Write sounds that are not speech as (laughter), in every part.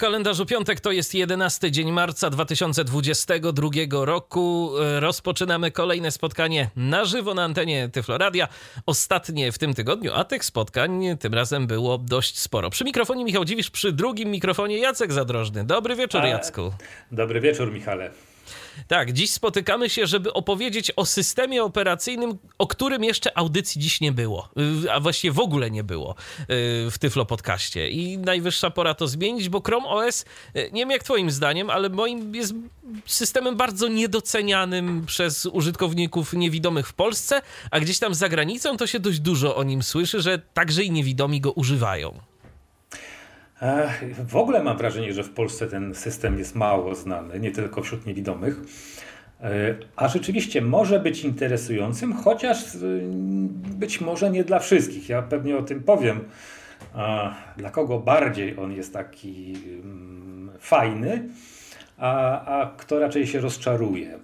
Kalendarzu piątek to jest 11 dzień marca 2022 roku. Rozpoczynamy kolejne spotkanie na żywo na antenie Tyfloradia. Ostatnie w tym tygodniu, a tych spotkań tym razem było dość sporo. Przy mikrofonie Michał Dziwisz, przy drugim mikrofonie Jacek Zadrożny. Dobry wieczór, Jacku. Dobry wieczór, Michale. Tak, dziś spotykamy się, żeby opowiedzieć o systemie operacyjnym, o którym jeszcze audycji dziś nie było, y, a właściwie w ogóle nie było y, w Tyflo Podcaście. I najwyższa pora to zmienić, bo Chrome OS, y, nie wiem jak twoim zdaniem, ale moim jest systemem bardzo niedocenianym przez użytkowników niewidomych w Polsce, a gdzieś tam za granicą to się dość dużo o nim słyszy, że także i niewidomi go używają. W ogóle mam wrażenie, że w Polsce ten system jest mało znany, nie tylko wśród niewidomych. E, a rzeczywiście może być interesującym, chociaż y, być może nie dla wszystkich. Ja pewnie o tym powiem, dla kogo bardziej on jest taki mm, fajny, a, a kto raczej się rozczaruje.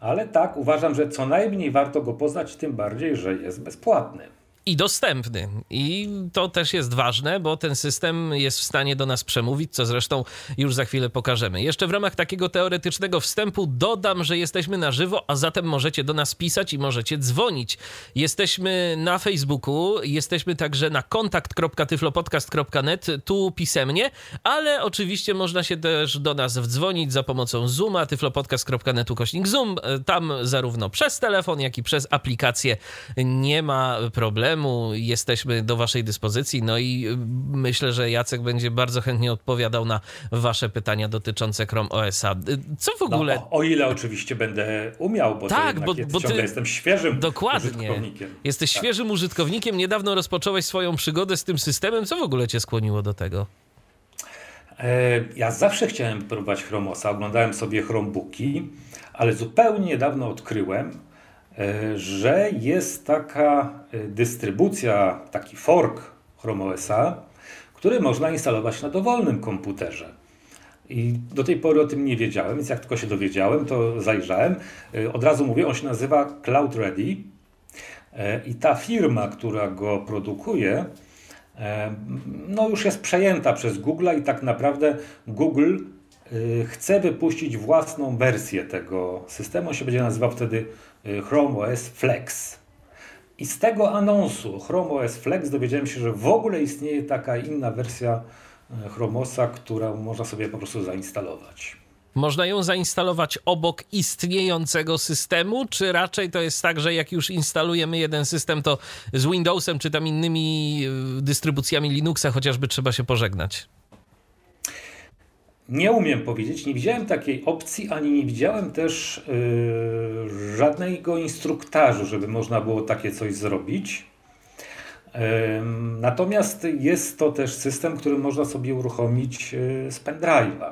Ale tak, uważam, że co najmniej warto go poznać, tym bardziej, że jest bezpłatny i dostępny. I to też jest ważne, bo ten system jest w stanie do nas przemówić, co zresztą już za chwilę pokażemy. Jeszcze w ramach takiego teoretycznego wstępu dodam, że jesteśmy na żywo, a zatem możecie do nas pisać i możecie dzwonić. Jesteśmy na Facebooku, jesteśmy także na kontakt.tyflopodcast.net, tu pisemnie, ale oczywiście można się też do nas wdzwonić za pomocą Zooma, tyflopodcast.net ukośnik Zoom. Tam zarówno przez telefon, jak i przez aplikację nie ma problemu problemu, jesteśmy do Waszej dyspozycji. No i y, myślę, że Jacek będzie bardzo chętnie odpowiadał na Wasze pytania dotyczące Chrome OS-a. Y, co w ogóle. No, o, o, ile oczywiście będę umiał, bo tak, bo, bo ty jestem świeżym dokładnie. użytkownikiem. Jesteś tak. świeżym użytkownikiem, niedawno rozpocząłeś swoją przygodę z tym systemem. Co w ogóle Cię skłoniło do tego? E, ja zawsze chciałem próbować Chromosa, oglądałem sobie Chromebooki, ale zupełnie niedawno odkryłem, że jest taka e, dystrybucja, taki fork Chrome OSa, który można instalować na dowolnym komputerze. I do tej pory o tym nie wiedziałem, więc jak tylko się dowiedziałem, to zajrzałem. E, od razu mówię, on się nazywa Cloud Ready. I ta firma, która go produkuje, no już jest przejęta przez Google i tak naprawdę Google chce wypuścić własną wersję tego systemu. On się będzie nazywał wtedy Chrome OS Flex. I z tego anonsu Chrome OS Flex dowiedziałem się, że w ogóle istnieje taka inna wersja y, Chromosa, którą można sobie po prostu zainstalować. Można ją zainstalować obok istniejącego systemu, czy raczej to jest tak, że jak już instalujemy jeden system, to z Windowsem czy tam innymi y, dystrybucjami Linuxa chociażby trzeba się pożegnać? Nie umiem powiedzieć, nie widziałem takiej opcji, ani nie widziałem też yy, żadnego instruktażu, żeby można było takie coś zrobić. Yy, natomiast jest to też system, który można sobie uruchomić yy, z pendrive'a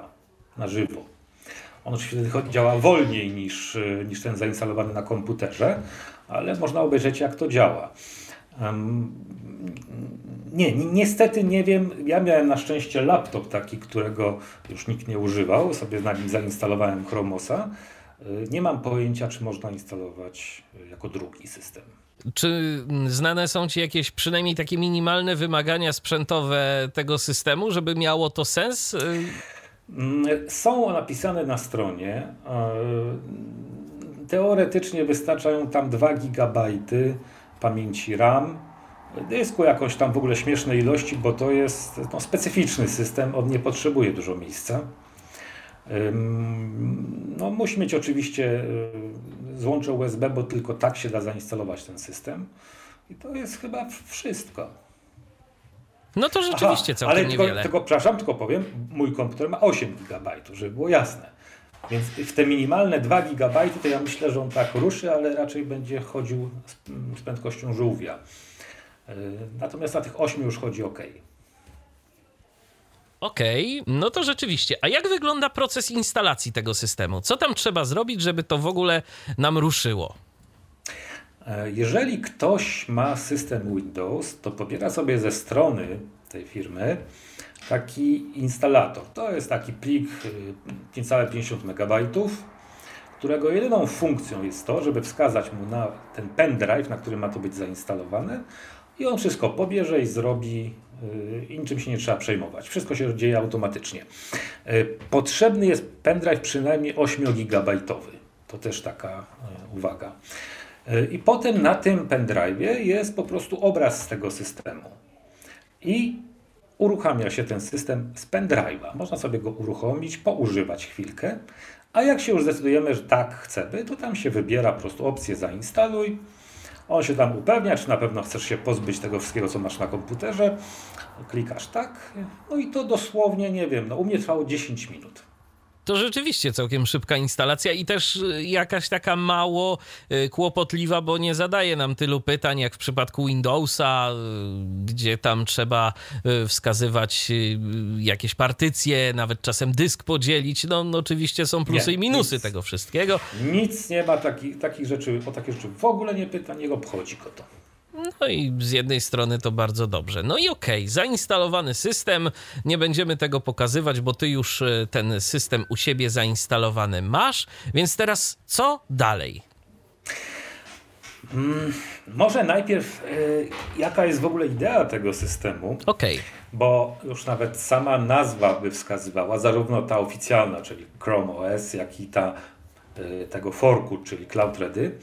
na żywo. On oczywiście działa wolniej niż, yy, niż ten zainstalowany na komputerze, ale można obejrzeć jak to działa. Nie, niestety nie wiem. Ja miałem na szczęście laptop taki, którego już nikt nie używał. Sobie na nim zainstalowałem Chromosa. Y, nie mam pojęcia, czy można instalować y, jako drugi system. Czy znane są Ci jakieś przynajmniej takie minimalne wymagania sprzętowe tego systemu, żeby miało to sens? Y, mm, są napisane na stronie. Teoretycznie wystarczają tam 2 GB pamięci RAM dysku jakoś tam w ogóle śmiesznej ilości, bo to jest no, specyficzny system, on nie potrzebuje dużo miejsca. No, musi mieć oczywiście y, złącze USB, bo tylko tak się da zainstalować ten system. I to jest chyba wszystko. No to rzeczywiście Aha, całkiem ale niewiele. Tylko, tylko, przepraszam, tylko powiem, mój komputer ma 8 GB, żeby było jasne. Więc w te minimalne 2 GB to ja myślę, że on tak ruszy, ale raczej będzie chodził z, z prędkością żółwia. E, natomiast na tych 8 już chodzi ok. Okej, okay, no to rzeczywiście. A jak wygląda proces instalacji tego systemu? Co tam trzeba zrobić, żeby to w ogóle nam ruszyło? E, jeżeli ktoś ma system Windows, to pobiera sobie ze strony tej firmy taki instalator. To jest taki plik niecałe 50 MB, którego jedyną funkcją jest to, żeby wskazać mu na ten pendrive, na którym ma to być zainstalowane i on wszystko pobierze i zrobi y, i niczym się nie trzeba przejmować. Wszystko się dzieje automatycznie. Y, potrzebny jest pendrive przynajmniej 8 GB. To też taka y, uwaga. I potem na tym pendrive jest po prostu obraz z tego systemu. I uruchamia się ten system z pendrive'a. Można sobie go uruchomić, poużywać chwilkę, a jak się już zdecydujemy, że tak chcemy, to tam się wybiera po prostu opcję zainstaluj. On się tam upewnia, czy na pewno chcesz się pozbyć tego wszystkiego, co masz na komputerze. Klikasz tak, no i to dosłownie, nie wiem, no u mnie trwało 10 minut to rzeczywiście całkiem szybka instalacja i też y, jakaś taka mało y, kłopotliwa, bo nie zadaje nam tylu pytań jak w przypadku Windowsa, y, gdzie tam trzeba wskazywać jakieś partycje, nawet czasem dysk podzielić. No, no oczywiście są plusy nie, i minusy nic, tego wszystkiego. Nic nie ma takich, takich rzeczy, o takie rzeczy w ogóle nie pyta, nie obchodzi go to. No i z jednej strony to bardzo dobrze. No i okej, okay, zainstalowany system. Nie będziemy tego pokazywać, bo ty już e, ten system u siebie zainstalowany masz. Więc teraz co dalej? Hmm, może najpierw, y, jaka jest w ogóle idea tego systemu? Okej. Okay. Bo już nawet sama nazwa by wskazywała, zarówno ta oficjalna, czyli Chrome OS, jak i ta y, tego forku, czyli Cloud Ready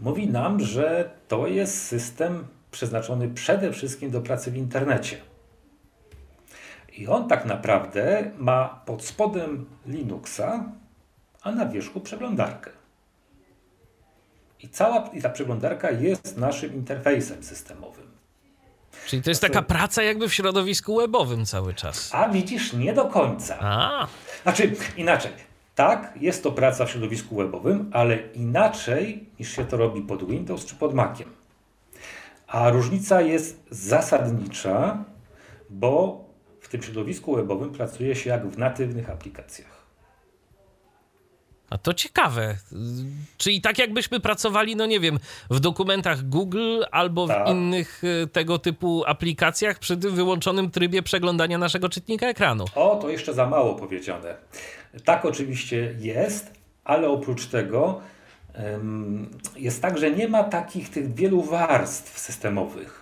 mówi nam, że to jest system przeznaczony przede wszystkim do pracy w internecie. I on tak naprawdę ma pod spodem Linuxa, a na wierzchu przeglądarkę. I cała i ta przeglądarka jest naszym interfejsem systemowym. Czyli to jest taka praca jakby w środowisku webowym cały czas. A widzisz, nie do końca. A. Znaczy, inaczej. Tak, jest to praca w środowisku webowym, ale inaczej niż się to robi pod Windows czy pod Maciem. A różnica jest zasadnicza, bo w tym środowisku webowym pracuje się jak w natywnych aplikacjach. A to ciekawe. Czyli tak jakbyśmy pracowali, no nie wiem, w dokumentach Google albo tak. w innych e, tego typu aplikacjach przy tym wyłączonym trybie przeglądania naszego czytnika ekranu. O, to jeszcze za mało powiedziane. Tak oczywiście jest, ale oprócz tego jest tak, że nie ma takich tych wielu warstw systemowych.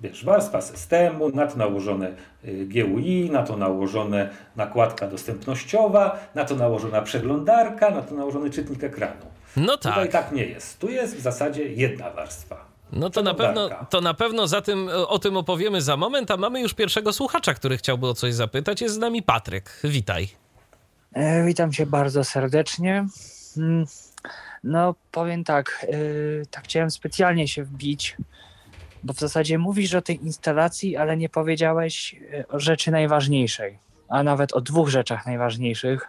Wiesz, warstwa systemu, na to nałożone y, GUI, na to nałożone nakładka dostępnościowa, na to nałożona przeglądarka, na to nałożony czytnik ekranu. No tak. Tutaj tak nie jest. Tu jest w zasadzie jedna warstwa. No to na, pewno, to na pewno za tym, o tym opowiemy za moment, a mamy już pierwszego słuchacza, który chciałby o coś zapytać. Jest z nami Patryk. Witaj. E, witam cię bardzo serdecznie. Mm, no, powiem tak, e, tak chciałem specjalnie się wbić, bo w zasadzie mówisz o tej instalacji, ale nie powiedziałeś e, o rzeczy najważniejszej, a nawet o dwóch rzeczach najważniejszych.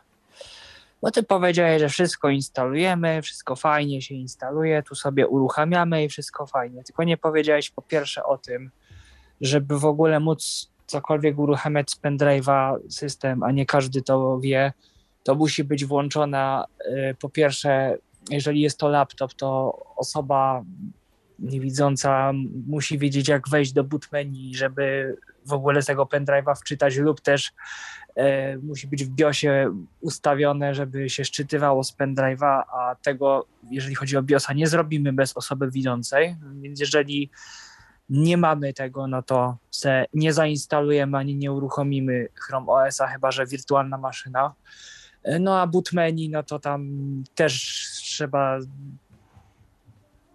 Bo ty powiedziałeś, że wszystko instalujemy, wszystko fajnie się instaluje, tu sobie uruchamiamy i wszystko fajnie. Tylko nie powiedziałeś po pierwsze o tym, żeby w ogóle móc cokolwiek uruchamiać z pendrive'a system, a nie każdy to wie, to musi być włączona y, po pierwsze, jeżeli jest to laptop, to osoba niewidząca musi wiedzieć, jak wejść do boot menu, żeby w ogóle z tego pendrive'a wczytać, lub też e, musi być w BIOSie ustawione, żeby się szczytywało z pendrive'a, a tego, jeżeli chodzi o BIOSa, nie zrobimy bez osoby widzącej. Więc jeżeli nie mamy tego, no to se nie zainstalujemy ani nie uruchomimy Chrome OS-a, chyba że wirtualna maszyna. No a boot menu, no to tam też trzeba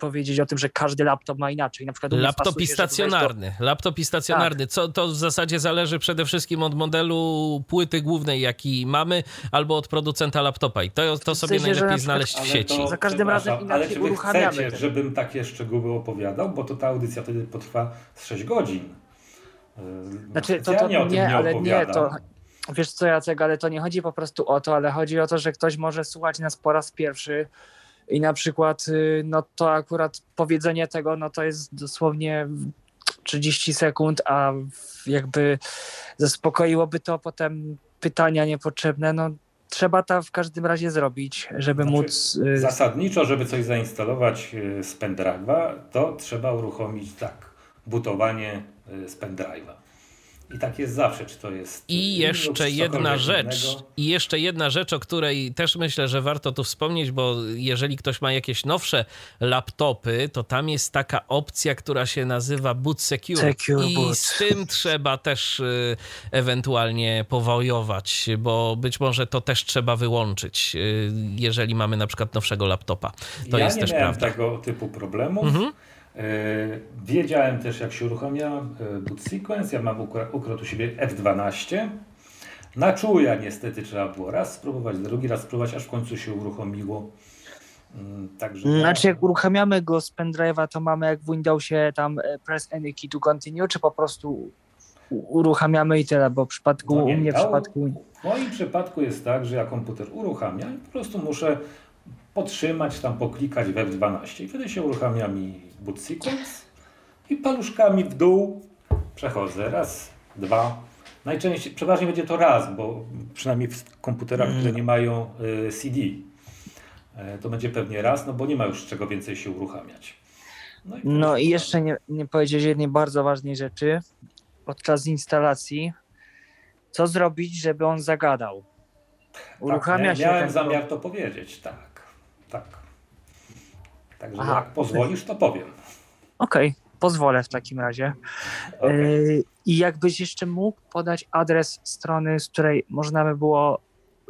powiedzieć o tym, że każdy laptop ma inaczej. Na przykład laptop i stacjonarny. Do... Laptop i stacjonarny. Tak. Co to w zasadzie zależy przede wszystkim od modelu płyty głównej, jaki mamy, albo od producenta laptopa. I to, to sobie sensie, najlepiej znaleźć w sieci. To, za każdym razem inaczej ale czy wy chcecie, ten. żebym takie szczegóły opowiadał? Bo to ta audycja wtedy potrwa 6 godzin. Znaczy, to, to nie, nie ale nie, to wiesz co Jacek, ale to nie chodzi po prostu o to, ale chodzi o to, że ktoś może słuchać nas po raz pierwszy i na przykład y, no to akurat powiedzenie tego, no to jest dosłownie 30 sekund, a jakby zaspokoiłoby to potem pytania niepotrzebne, no trzeba to w każdym razie zrobić, żeby znaczy, móc... Y, zasadniczo, żeby coś zainstalować y, z pendrive'a, to trzeba uruchomić tak, butowanie z pendrive'a. I tak jest zawsze, czy to jest. I jeszcze jedna rzecz, innego. i jeszcze jedna rzecz, o której też myślę, że warto tu wspomnieć, bo jeżeli ktoś ma jakieś nowsze laptopy, to tam jest taka opcja, która się nazywa Boot Secure. Secure I boot. z tym trzeba też y, ewentualnie powojować, bo być może to też trzeba wyłączyć, y, jeżeli mamy na przykład nowszego laptopa. To ja jest nie też miałem prawda. tego typu problemów. Mhm. E, Wiedziałem też, jak się uruchamia e, boot sequence. Ja mam ukra- ukradł u siebie F12. Na czuja niestety trzeba było raz spróbować, drugi raz spróbować, aż w końcu się uruchomiło. Mm, Także Znaczy jak uruchamiamy go z pendrive'a, to mamy jak w Windowsie tam e, press any key to continue, czy po prostu uruchamiamy i tyle, bo w przypadku, No nie, u mnie w przypadku... W moim przypadku jest tak, że ja komputer uruchamiam i po prostu muszę podtrzymać, tam poklikać w F12 i wtedy się uruchamia mi boot sequence i paluszkami w dół przechodzę. Raz, dwa. Najczęściej, przeważnie będzie to raz, bo przynajmniej w komputerach, które nie mają y, CD, y, to będzie pewnie raz, no bo nie ma już czego więcej się uruchamiać. No i, No i jeszcze nie, nie powiedzieć jednej bardzo ważnej rzeczy. Podczas instalacji, co zrobić, żeby on zagadał? Uruchamia tak, się Miałem ten... zamiar to powiedzieć, tak. Tak. Także Aha. jak pozwolisz, to powiem. Okej, pozwolę w takim razie. Okej. E, I jakbyś jeszcze mógł podać adres strony, z której można by było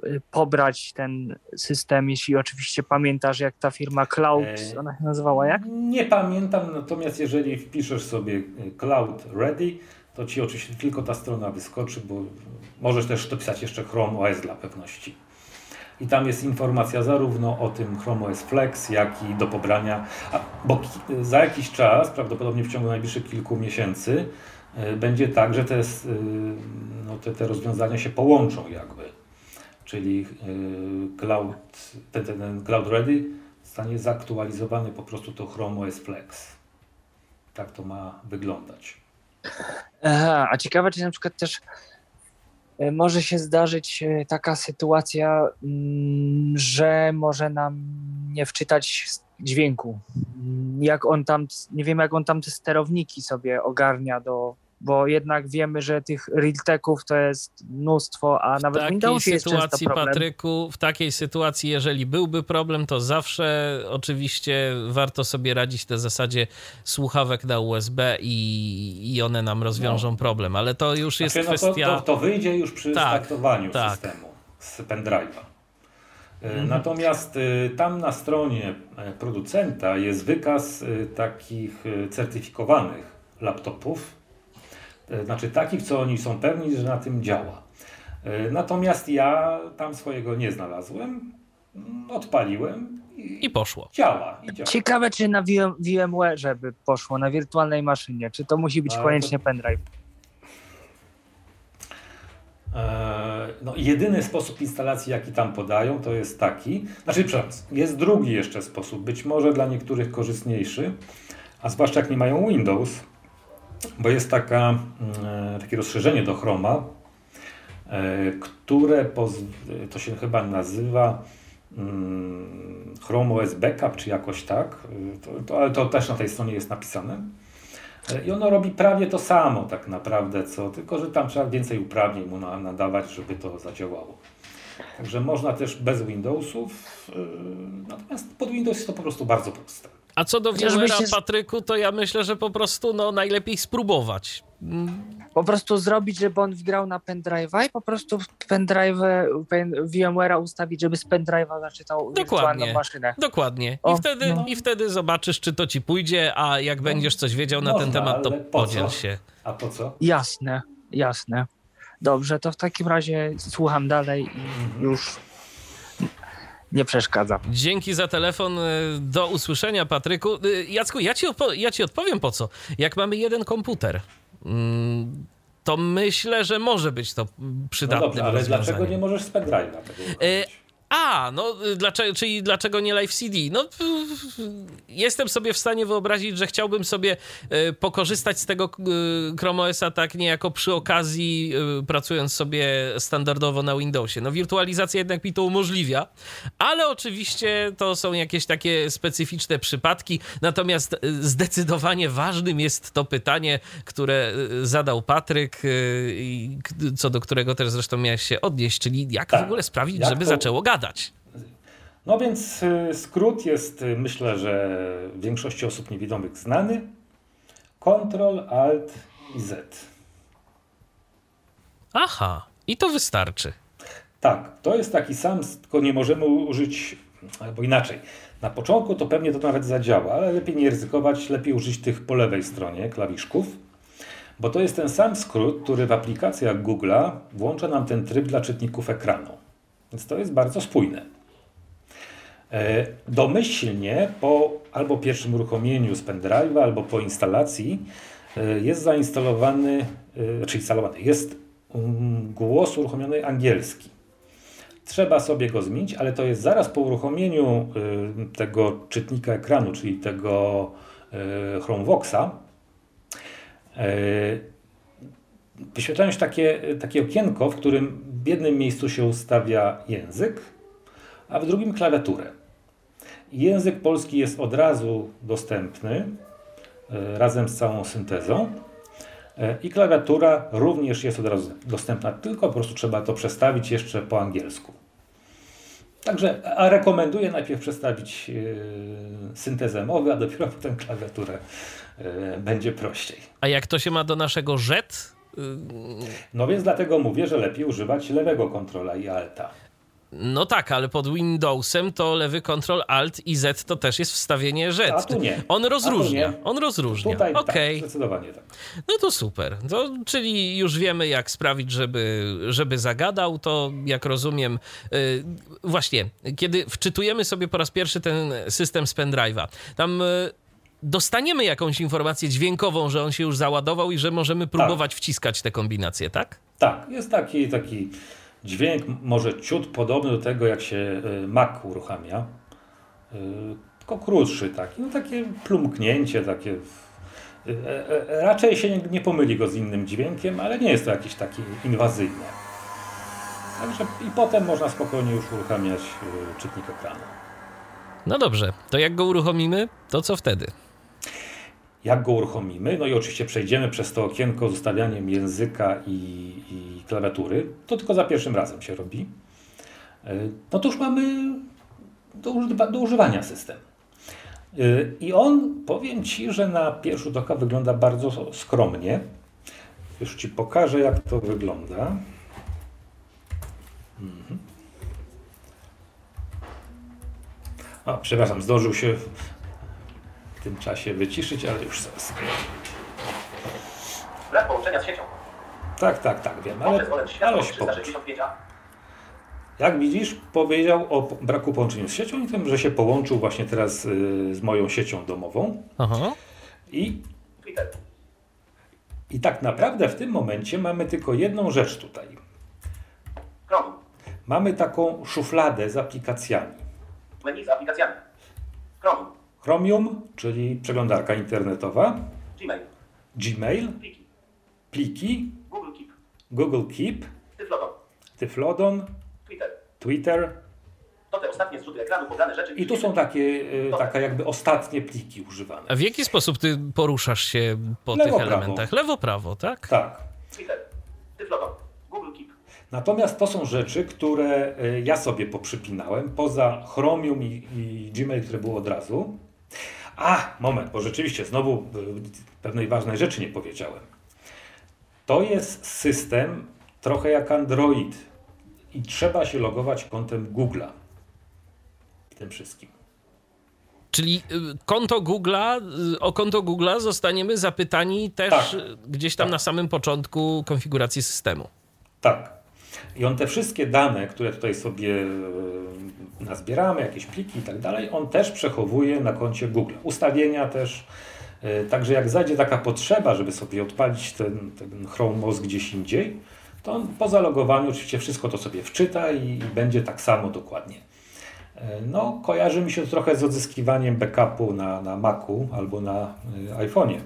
e, pobrać ten system, jeśli oczywiście pamiętasz, jak ta firma Cloud, E, ona się nazywała jak? Nie pamiętam, natomiast jeżeli wpiszesz sobie y, Cloud Ready, to ci oczywiście tylko ta strona wyskoczy, bo możesz też dopisać jeszcze Chrome OS dla pewności. I tam jest informacja zarówno o tym Chrome OS Flex, jak i do pobrania, bo za jakiś czas, prawdopodobnie w ciągu najbliższych kilku miesięcy, y, będzie tak, że te, y, no, te, te rozwiązania się połączą jakby. Czyli y, Cloud, ten, ten, Cloud Ready zostanie zaktualizowany po prostu to Chrome OS Flex. Tak to ma wyglądać. Aha, a ciekawe, czy na przykład też może się zdarzyć e, taka sytuacja, mm, że może nam nie wczytać dźwięku. Mm, Jak on tam, nie wiem, jak on tam te sterowniki sobie ogarnia do. Bo jednak wiemy, że tych realteków to jest mnóstwo, a nawet w takiej Windowsie jest często sytuacji, problem. Patryku, w takiej sytuacji, jeżeli byłby problem, to zawsze oczywiście warto sobie radzić na zasadzie słuchawek na USB i, i one nam rozwiążą problem, ale to już jest Znaczy, no to, kwestia... to, to wyjdzie już przy Tak, startowaniu tak. systemu z pendrive'a. Y, Mhm. Natomiast y, tam na stronie e, producenta jest wykaz takich certyfikowanych laptopów, znaczy takich, co oni są pewni, że na tym działa. Y, Natomiast ja tam swojego nie znalazłem, mm, odpaliłem i, I poszło. działa. I działa. Ciekawe, czy na VM, VMware, żeby poszło na wirtualnej maszynie, czy to musi być Ale to- koniecznie pendrive. E, No, jedyny sposób instalacji, jaki tam podają, to jest taki. Znaczy, przepraszam, jest drugi jeszcze sposób, być może dla niektórych korzystniejszy, a zwłaszcza jak nie mają Windows, bo jest taka, mm, e, takie rozszerzenie do Chroma, e, które to się chyba nazywa mm, Chrome OS Backup, czy jakoś tak, E, to, to, ale to też na tej stronie jest napisane. I ono robi prawie to samo tak naprawdę, co, tylko że tam trzeba więcej uprawnień mu na- nadawać, żeby to zadziałało. Także można też bez Windowsów, natomiast pod Windows jest to po prostu bardzo proste. A co do myślę, że- Patryku, to ja myślę, że po prostu no, najlepiej spróbować. Mm, Po prostu zrobić, żeby on wgrał na pendrive'a i po prostu pendrive, pen, VMware'a ustawić, żeby z pendrive'a zaczytał Dokładnie. maszynę. Dokładnie. I, O, wtedy, no. I wtedy zobaczysz, czy to ci pójdzie, a jak będziesz coś wiedział na ten można, temat, to podziel co? się. A po co? Jasne, jasne. Dobrze, to w takim razie słucham dalej i Mhm. już nie przeszkadza. Dzięki za telefon. y, Do usłyszenia, Patryku. Y, Jacku, ja ci, ja ci odpowiem po co. Jak mamy jeden komputer, mm, to myślę, że może być to No przydatne dobrze, ale dlaczego nie możesz z pendrive'a tego E? A, no dlaczego, czyli dlaczego nie Live CD? No jestem sobie w stanie wyobrazić, że chciałbym sobie e, pokorzystać z tego Chrome OS-a tak niejako przy okazji, pracując sobie standardowo na Windowsie. No wirtualizacja jednak mi to umożliwia, ale oczywiście to są jakieś takie specyficzne przypadki, natomiast zdecydowanie ważnym jest to pytanie, które zadał Patryk co do którego też zresztą miałeś się odnieść, czyli jak tak. w ogóle sprawić, jak żeby to... zaczęło gadać? No więc y, skrót jest, y, myślę, że większości osób niewidomych znany. Ctrl, Alt i Z. Aha, i to wystarczy. Tak, to jest taki sam, tylko nie możemy użyć, albo inaczej. Na początku to pewnie to nawet zadziała, ale lepiej nie ryzykować, lepiej użyć tych po lewej stronie klawiszków, bo to jest ten sam skrót, który w aplikacjach Google'a włącza nam ten tryb dla czytników ekranu. Więc to jest bardzo spójne. E, domyślnie po albo pierwszym uruchomieniu z pendrive'a, albo po instalacji e, jest zainstalowany, e, znaczy instalowany, jest mm, głos uruchomiony angielski. Trzeba sobie go zmienić, ale to jest zaraz po uruchomieniu tego czytnika ekranu, czyli tego Chromevoxa. Wyświetlają się takie, takie okienko, w którym w jednym miejscu się ustawia język, a w drugim klawiaturę. Język polski jest od razu dostępny e, razem z całą syntezą e, i klawiatura również jest od razu dostępna, tylko po prostu trzeba to przestawić jeszcze po angielsku. Także a rekomenduję najpierw przestawić yy, syntezę mowy, a dopiero potem klawiaturę yy, będzie prościej. A jak to się ma do naszego rzet? No więc dlatego mówię, że lepiej używać lewego kontrola i alta. No tak, ale pod Windowsem to lewy Ctrl Alt i Z to też jest wstawienie Z. A tu nie. On rozróżnia. On rozróżnia. Tutaj okay. tak, zdecydowanie tak. No to super. To, czyli już wiemy, jak sprawić, żeby, żeby zagadał. To jak rozumiem, yy, właśnie, kiedy wczytujemy sobie po raz pierwszy ten system z pendrive'a, tam. Yy, dostaniemy jakąś informację dźwiękową, że on się już załadował i że możemy próbować tak. wciskać te kombinacje, tak? Tak, jest taki, taki Dźwięk może ciut podobny do tego, jak się e, Mac uruchamia, e, tylko krótszy taki, no takie plumknięcie, takie e, raczej się nie pomyli go z innym dźwiękiem, ale nie jest to jakiś taki inwazyjny. Także i potem można spokojnie już uruchamiać czytnik ekranu. No dobrze, to jak go uruchomimy, to co wtedy? Jak go uruchomimy. No i oczywiście przejdziemy przez to okienko z ustawianiem języka i, i klawiatury. To tylko za pierwszym razem się robi. E, no to już mamy do, do używania system. E, I on, powiem Ci, że na pierwszy rzut oka wygląda bardzo skromnie. Już Ci pokażę, jak to wygląda. Mhm. O, przepraszam, zdążył się tym czasie wyciszyć, ale już zaraz. Brak połączenia z siecią. Tak, tak, tak, wiem, ale, ale Jak widzisz, powiedział o braku połączenia z siecią i tym, że się połączył właśnie teraz y, z moją siecią domową. Aha. I, I tak naprawdę w tym momencie mamy tylko jedną rzecz tutaj. Chrome. Mamy taką szufladę z aplikacjami. Menu z aplikacjami. Chrome. Chromium, czyli przeglądarka internetowa. Gmail. Gmail. Pliki. Pliki. Google Keep. Google Keep. Tyflodon. Tyflodon. Twitter. Twitter. To te ostatnie zrzuty ekranu, pobrane rzeczy. I tu są takie, e, taka jakby ostatnie pliki używane. A w jaki sposób ty poruszasz się po Lewo, tych elementach? Lewo-prawo, tak? Tak. Twitter. Tyflodon. Google Keep. Natomiast to są rzeczy, które e, ja sobie poprzypinałem, poza Chromium i, i Gmail, które było od razu. A, moment, bo rzeczywiście znowu e, pewnej ważnej rzeczy nie powiedziałem. To jest system trochę jak Android i trzeba się logować kontem Google'a w tym wszystkim. Czyli y, konto Google'a, y, o konto Google'a zostaniemy zapytani też tak, gdzieś tam tak. na samym początku konfiguracji systemu. Tak. I on te wszystkie dane, które tutaj sobie e, nazbieramy, jakieś pliki i tak dalej, on też przechowuje na koncie Google. Ustawienia też. E, także jak zajdzie taka potrzeba, żeby sobie odpalić ten, ten Chrome OS gdzieś indziej, to on po zalogowaniu oczywiście wszystko to sobie wczyta i, i będzie tak samo dokładnie. E, No, kojarzy mi się to trochę z odzyskiwaniem backupu na, na Macu albo na iPhone'ie.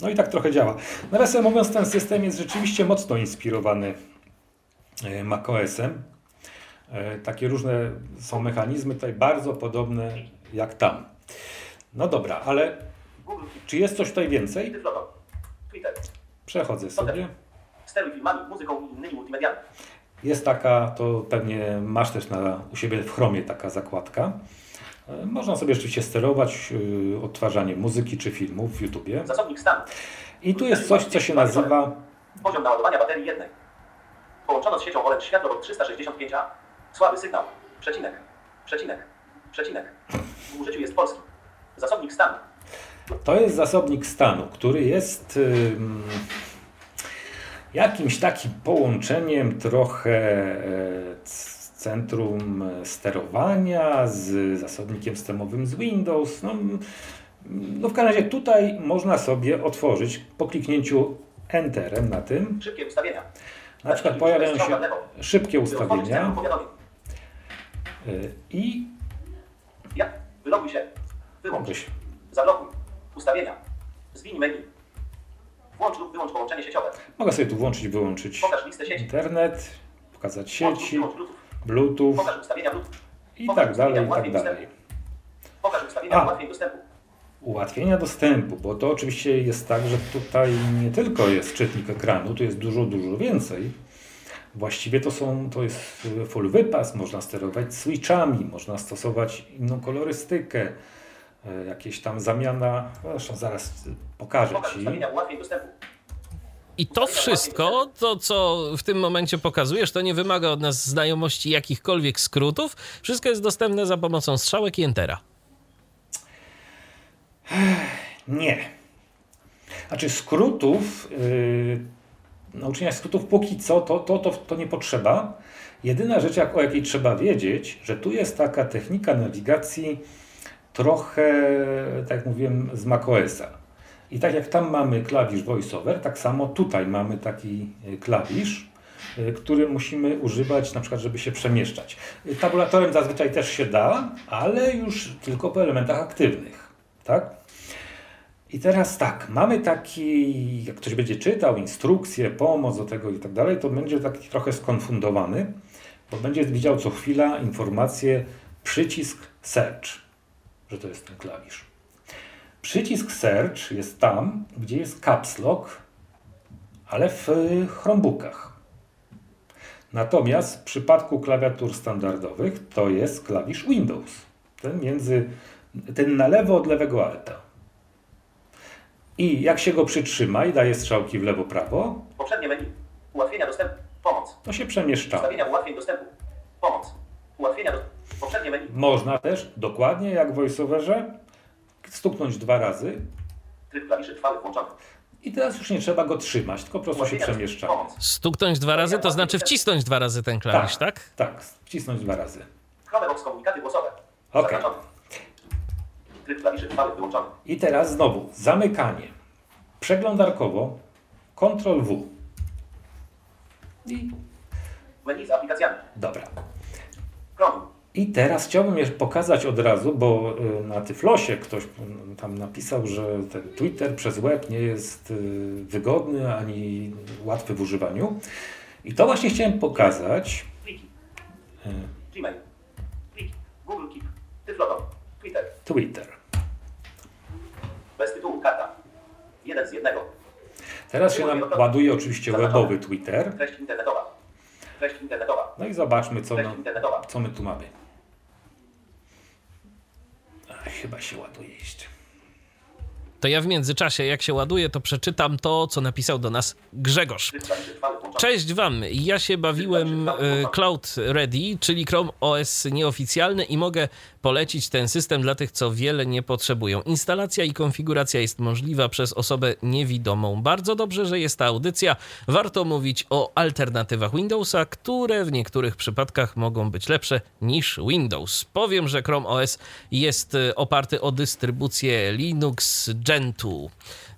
No i tak trochę działa. Nawiasem mówiąc, ten system jest rzeczywiście mocno inspirowany macOS-em. E, Takie różne są mechanizmy tutaj bardzo podobne jak tam. No dobra, ale czy jest coś tutaj więcej? Przechodzę sobie. Steruj filmami, muzyką i innymi multimediami. Jest taka, to pewnie masz też na, u siebie w Chromie taka zakładka. E, Można sobie rzeczywiście sterować y, odtwarzaniem muzyki czy filmów w YouTubie. Zasobnik stanu. I tu jest coś, co się nazywa Poziom naładowania baterii jednej. Połączono z siecią OLED światłowód 365A. Słaby sygnał. Przecinek. Przecinek. Przecinek. W użyciu jest polski. Zasobnik stanu. To jest zasobnik stanu, który jest jakimś takim połączeniem trochę e, centrum sterowania z zasobnikiem systemowym z Windows. No, no w każdym razie tutaj można sobie otworzyć po kliknięciu Enterem na tym. Szybkie ustawienia. Na przykład pojawiają się szybkie ustawienia y, i Ja. Wyloguj się. Wyłącz. Zablokuj. Ustawienia. Zwinij menu. Włącz lub wyłącz połączenie sieciowe. Mogę sobie tu włączyć, wyłączyć Pokaż listę sieci. internet, pokazać sieci, Bluetooth. Bluetooth Pokaż ustawienia Bluetooth. i tak dalej, i tak dalej. Pokaż ustawienia A. ułatwień dostępu. Ułatwienia dostępu, bo to oczywiście jest tak, że tutaj nie tylko jest czytnik ekranu, tu jest dużo, dużo więcej. Właściwie to są, to jest full wypas, można sterować switchami, można stosować inną kolorystykę, e, jakieś tam zamiana, zresztą zaraz pokażę Pokaż Ci. I to wszystko, to co w tym momencie pokazujesz, to nie wymaga od nas znajomości jakichkolwiek skrótów. Wszystko jest dostępne za pomocą strzałek i entera. Nie. Znaczy skrótów, yy, nauczenia skrótów póki co, to, to, to, to nie potrzeba. Jedyna rzecz, jak, o jakiej trzeba wiedzieć, że tu jest taka technika nawigacji trochę, tak jak mówiłem, z macOSa. I tak jak tam mamy klawisz voiceover, tak samo tutaj mamy taki y, klawisz, y, który musimy używać na przykład, żeby się przemieszczać. Y, Tabulatorem zazwyczaj też się da, ale już tylko po elementach aktywnych. Tak? I teraz tak, mamy taki, jak ktoś będzie czytał, instrukcję, pomoc do tego i tak dalej, to będzie taki trochę skonfundowany, bo będzie widział co chwila informację przycisk search, że to jest ten klawisz. Przycisk search jest tam, gdzie jest caps lock, ale w Chromebookach. Natomiast w przypadku klawiatur standardowych to jest klawisz Windows. Ten między, ten na lewo od lewego alta. I jak się go przytrzyma i daje strzałki w lewo, prawo, Poprzednie menu. Ułatwienia dostępu. Pomoc. to się przemieszcza. Ustawienia ułatwień dostępu. Pomoc. Ułatwienia do... Poprzednie menu. Można też, dokładnie jak w VoiceOverze, stuknąć dwa razy Tryb klawiszy trwały włączony. i teraz już nie trzeba go trzymać, tylko po prostu się przemieszcza. Stuknąć dwa razy, to znaczy wcisnąć dwa razy ten klawisz, tak? Tak, wcisnąć dwa razy. Chromebox komunikaty głosowe. Okej. Zaznaczony. Tryb klawiszy wyłączony. I teraz znowu zamykanie. Przeglądarkowo Ctrl W. I Menu z aplikacjami. dobra. Chrome. I teraz chciałbym je pokazać od razu, bo y, na Tyflosie ktoś tam napisał, że ten Twitter przez web nie jest y, wygodny ani łatwy w używaniu. I to właśnie chciałem pokazać. Y, Gmail. Google Keep. Twitter. Twitter. Bez tytułu karta. Jeden z jednego. Teraz się nam ładuje oczywiście webowy Twitter. Treść internetowa. Treść internetowa. No i zobaczmy, co, no, co my tu mamy. Chyba się ładuje jeszcze. To ja w międzyczasie, jak się ładuje, to przeczytam to, co napisał do nas Grzegorz. Cześć Wam, ja się bawiłem e, Cloud Ready, czyli Chrome OS nieoficjalny i mogę polecić ten system dla tych, co wiele nie potrzebują. Instalacja i konfiguracja jest możliwa przez osobę niewidomą. Bardzo dobrze, że jest ta audycja. Warto mówić o alternatywach Windowsa, które w niektórych przypadkach mogą być lepsze niż Windows. Powiem, że Chrome OS jest e, oparty o dystrybucję Linux Gentoo.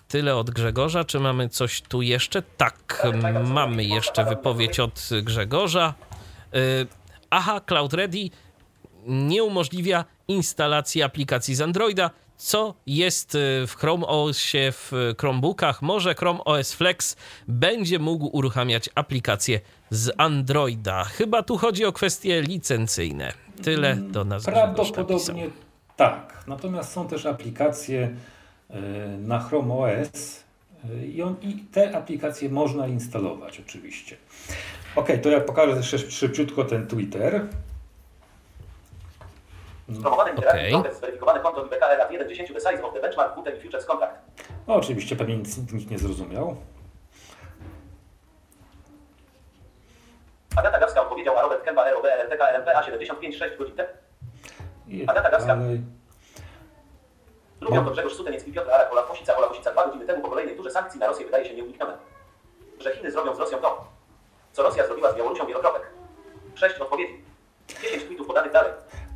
Tyle od Grzegorza. Czy mamy coś tu jeszcze? Tak, mamy jeszcze wypowiedź od Grzegorza. Y, Aha, Cloud Ready nie umożliwia instalacji aplikacji z Androida, co jest y, w Chrome OSie w Chromebookach. Może Chrome OS Flex będzie mógł uruchamiać aplikacje z Androida. Chyba tu chodzi o kwestie licencyjne. Tyle do nas. Prawdopodobnie tak. Natomiast są też aplikacje na Chrome OS e, i, on, i te aplikacje można instalować oczywiście. Ok, to ja pokażę jeszcze szybciutko ten Twitter. Promowany Okej. Interactive Brokers, zweryfikowane konto IBKR at 1 10 the size of the benchmark WTI Futures Contract. No, oczywiście pewnie nic, nikt nie zrozumiał. Agata Gawska odpowiedział, a Robert Kemba ROB RTK RMPA 75,6 godzin temu. Agata Gawska. Lubią to Grzegorz Suteniec i Piotr Arak Olaf Kosica, Ola Kosica dwa godziny temu po kolejnej turze sankcji na Rosję wydaje się nieuniknione. Że Chiny zrobią z Rosją to, co Rosja zrobiła z Białorusią wielokropek. Sześć odpowiedzi. 10 tweetów podanych dalej.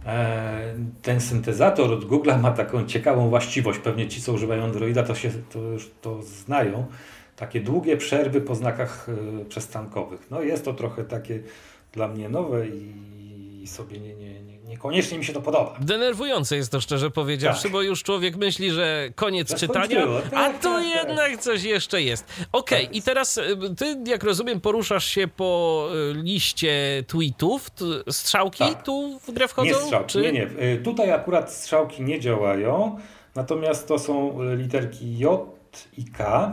E, Ten syntezator od Google ma taką ciekawą właściwość. Pewnie ci, co używają Androida, to, się, to to znają. Takie długie przerwy po znakach e, przestankowych. No jest to trochę takie dla mnie nowe i sobie nie, nie, nie, niekoniecznie mi się to podoba. Denerwujące jest to szczerze powiedziawszy, Tak. bo już człowiek myśli, że koniec Że czytania. Tak, a tak, tu tak. jednak coś jeszcze jest. Okej, Tak. i teraz y, ty, jak rozumiem, poruszasz się po y, liście tweetów. Strzałki Tak. tu w grę wchodzą? Nie strzałki, czy... nie, nie. Y, Tutaj akurat strzałki nie działają, natomiast to są literki J i K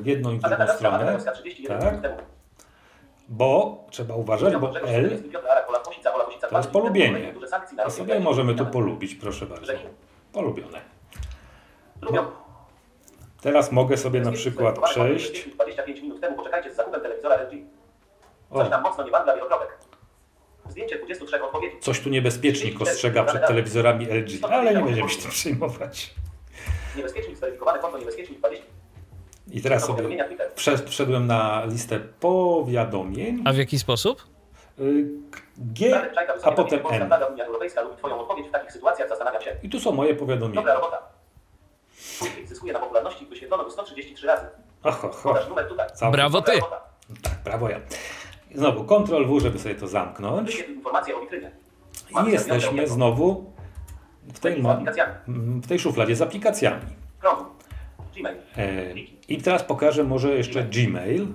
w jedną i w drugą stronę, Gawska 31 Tak. Bo trzeba uważać, bo L to jest polubienie. Rosję sobie możemy tu polubić, proszę bardzo. Polubione. lubią Teraz mogę sobie na przykład Zweryfikowany przejść. 25 minut temu poczekajcie z zakupem telewizora LG. Coś tam mocno nie wandla wielokropek. Zdjęcie 23 odpowiedzi. coś tu niebezpiecznik ostrzega przed telewizorami LG, ale nie będziemy się tym przejmować. Niebezpiecznik zweryfikowane konto niebezpiecznik 20. I teraz sobie wszedłem na listę powiadomień. A w jaki sposób? G, a potem M. flaga Unia Europejska lubi Twoją odpowiedź w takich sytuacjach, zastanawiam się. I tu są moje powiadomienia. Dobra robota. Zyskuje na popularności, wyświetlono go 133 razy. Tutaj. Całkiem- Brawo ty! Tak, brawo ja. Znowu Ctrl W, żeby sobie to zamknąć. I jesteśmy znowu w tej, w tej szufladzie z aplikacjami. Chrome. Gmail. I teraz pokażę może jeszcze Gmail,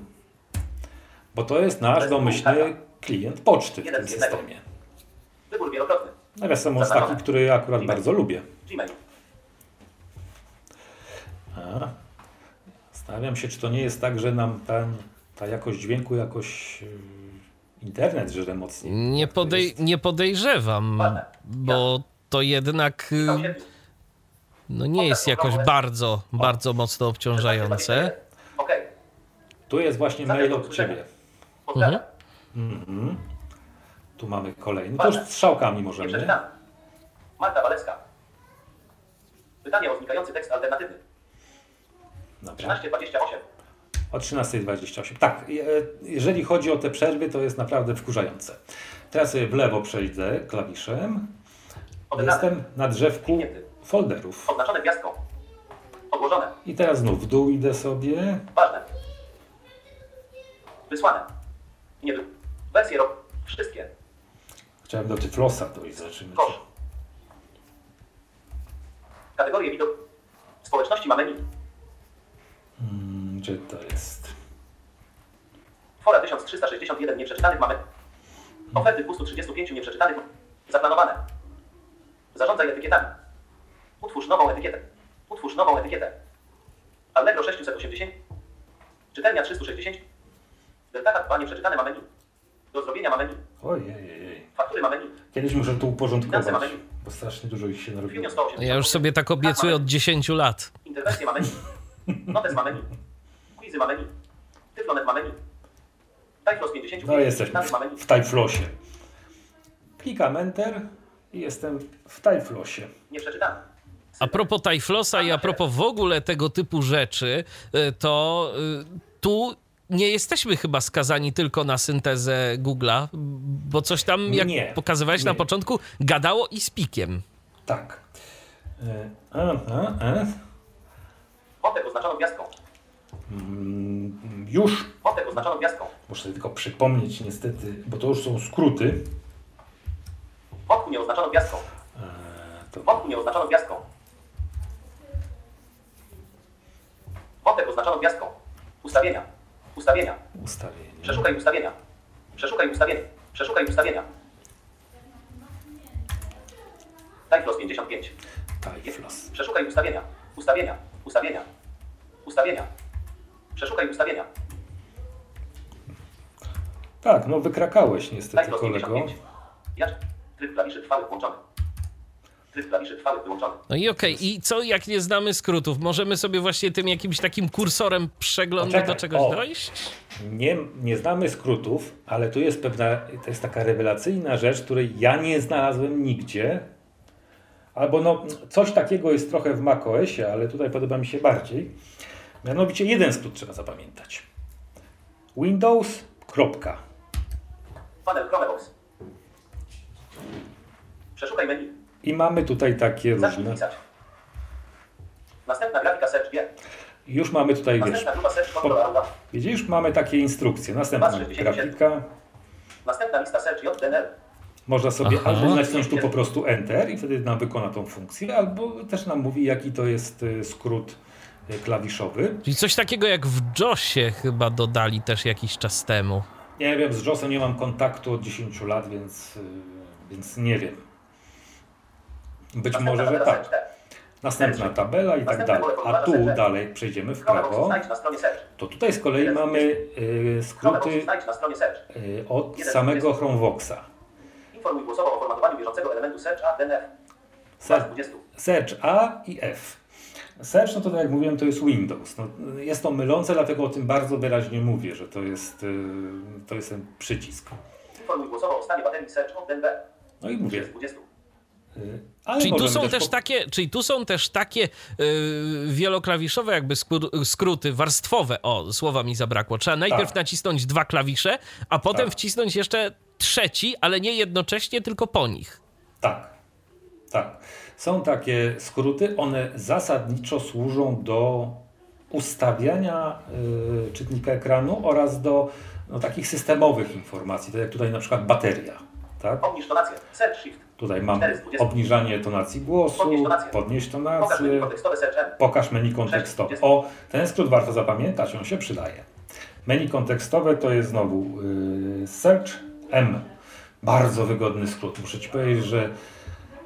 bo to jest nasz jest domyślny klient poczty w tym systemie. Wybór wielokrotny. Nawiasem mówiąc taki, który ja akurat Gmail. bardzo lubię. Gmail. A, Stawiam się, czy to nie jest tak, że nam ten, ta jakość dźwięku jakoś y, internet żre mocniej. Nie, podej- nie podejrzewam, bo to jednak y. no nie jest jakoś bardzo, bardzo mocno obciążające. Okej. Tu jest właśnie mail od Ciebie. Pozdrawiam. Mhm. Tu mamy kolejny. To już strzałkami możemy. Marta Walecka. Pytanie o znikający tekst alternatywny. Dobra. 1328. O 13.28. Tak, je- jeżeli chodzi o te przerwy, to jest naprawdę wkurzające. Teraz sobie w lewo przejdę klawiszem. Jestem na drzewku Kliknięty. Folderów. Oznaczone gwiazdką. Odłożone. I teraz znów w dół idę sobie. Ważne. Wysłane. Nie wy... Wersje rok. Wszystkie. Chciałem do Tyflosa dojść, zobaczymy. Kosz. Kategorie widok. Społeczności ma menu. Hmm, Gdzie to jest? Fora 1361 nieprzeczytanych mamy. Oferty 235 nieprzeczytanych. Zaplanowane. Zarządzaj etykietami. Utwórz nową etykietę. Utwórz nową etykietę. Allegro 680. Czytelnia 360. Deltaka 2 nieprzeczytane ma menu. Do zrobienia ma menu. Ojej. Faktury ma menu. Kiedyś muszę tu uporządkować, bo strasznie dużo ich się narobiło. Filmio 180. Ja już sobie tak obiecuję od 10 lat. Interwencje ma menu. Notes ma menu. Quizy ma menu. Tyflonet ma meni. Tyflos 50. No jesteśmy ma menu. w, w Tyflosie. Klikam Enter i jestem w Tyflosie. Nie przeczytamy. A propos Tyflosa i a propos w ogóle tego typu rzeczy, y, to y, tu nie jesteśmy chyba skazani tylko na syntezę Google'a, bo coś tam, jak Nie, pokazywałeś na nie. początku, gadało i z pikiem. Tak. E, aha, e. Wątek oznaczoną gwiazdką. Mm, Już Wątek oznaczoną gwiazdką. muszę sobie tylko przypomnieć niestety, bo to już są skróty. Wątek wątku nie oznaczono gwiazdką. E, to Wątku nie oznaczono gwiazdką. Wątek oznaczono gwiazdką. Ustawienia. Ustawienia. ustawienie. Przeszukaj ustawienia. Przeszukaj ustawienia. Przeszukaj ustawienia. Typlos 55. Tyflos. Przeszukaj ustawienia. Ustawienia. Ustawienia. Ustawienia. Przeszukaj ustawienia. Tak, no wykrakałeś niestety Typlos kolego. 55. Jacz. Tryb klawiszy trwały włączony. Tryb klawiszy trwały wyłączony. No i okej, i co jak nie znamy skrótów? Możemy sobie właśnie tym jakimś takim kursorem przeglądu do czegoś o. dojść? Nie, nie znamy skrótów, ale tu jest pewna, to jest taka rewelacyjna rzecz, której ja nie znalazłem nigdzie. Albo no, coś takiego jest trochę w macOSie, ale tutaj podoba mi się bardziej. Mianowicie jeden skrót trzeba zapamiętać. Windows, kropka. Panel Chromebox. Przeszukaj menu. I mamy tutaj takie Zacznij różne. pisać. Następna grafika Search G. Już mamy tutaj, wiesz, Auto. widzisz, już mamy takie instrukcje. Następna 267. grafika. Następna lista Search JDNL. Można sobie Aha. albo nacisnąć tu po prostu Enter i wtedy nam wykona tą funkcję, albo też nam mówi, jaki to jest y, skrót y, klawiszowy. Czyli coś takiego jak w JOSie chyba dodali też jakiś czas temu. Nie wiem, z JOSem nie mam kontaktu od 10 lat, więc, y, więc nie wiem. Być Następna może, że tak. Następna tabela i tak dalej. A tu dalej przejdziemy w prawo. To tutaj z kolei mamy y, skróty y, od samego Chromevoxa. Informuj głosowo o formatowaniu bieżącego elementu Search A, DNF. Search, 20. Search A i F. Search, no to tak jak mówiłem, to jest Windows. No, jest to mylące, dlatego o tym bardzo wyraźnie mówię, że to jest, y, to jest ten przycisk. Informuj głosowo o stanie baterii Search od DNB. No i mówię. Z 20. y, Ale Czyli tu są też po- takie, czyli tu są też takie yy, wieloklawiszowe jakby skur- skróty warstwowe. O, słowa mi zabrakło. Trzeba najpierw Tak. nacisnąć dwa klawisze, a potem Tak. wcisnąć jeszcze trzeci, ale nie jednocześnie, tylko po nich. Tak, tak. Są takie skróty, one zasadniczo służą do ustawiania y, czytnika ekranu oraz do no, takich systemowych informacji, tak jak tutaj na przykład bateria. Tak? Obniż tonację. Search Shift. Tutaj mam 4 z 20. obniżanie tonacji głosu, tonację. podnieść tonację, pokaż menu kontekstowe. 6 z O, ten skrót warto zapamiętać, on się przydaje. Menu kontekstowe to jest znowu y, Search M. Bardzo wygodny skrót. Muszę Ci powiedzieć, że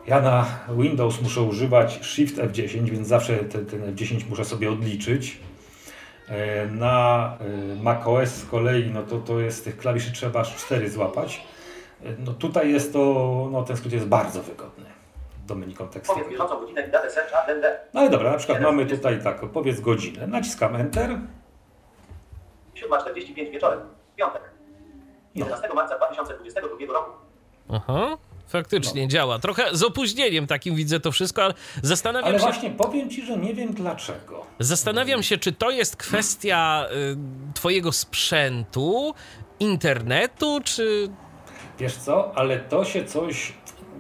ja na Windows muszę używać Shift F10, więc zawsze ten, ten F10 muszę sobie odliczyć. E, Na y, macOS z kolei, no to, to jest tych klawiszy trzeba aż 4 złapać. No tutaj jest to, no ten skrót jest bardzo wygodny do menu Powiedz kontekstowego. bieżącą godzinę i datę Search A, DNB. No ale dobra, na przykład mamy tutaj tak, powiedz godzinę. Naciskam Enter. 7.45 wieczorem. Piątek. No. 11 marca 2022 roku. Aha. Faktycznie działa. Trochę z opóźnieniem takim widzę to wszystko, ale zastanawiam Ale się. właśnie powiem Ci, że nie wiem dlaczego. Zastanawiam się, czy to jest kwestia y, twojego sprzętu, internetu, czy Wiesz co, ale to się coś...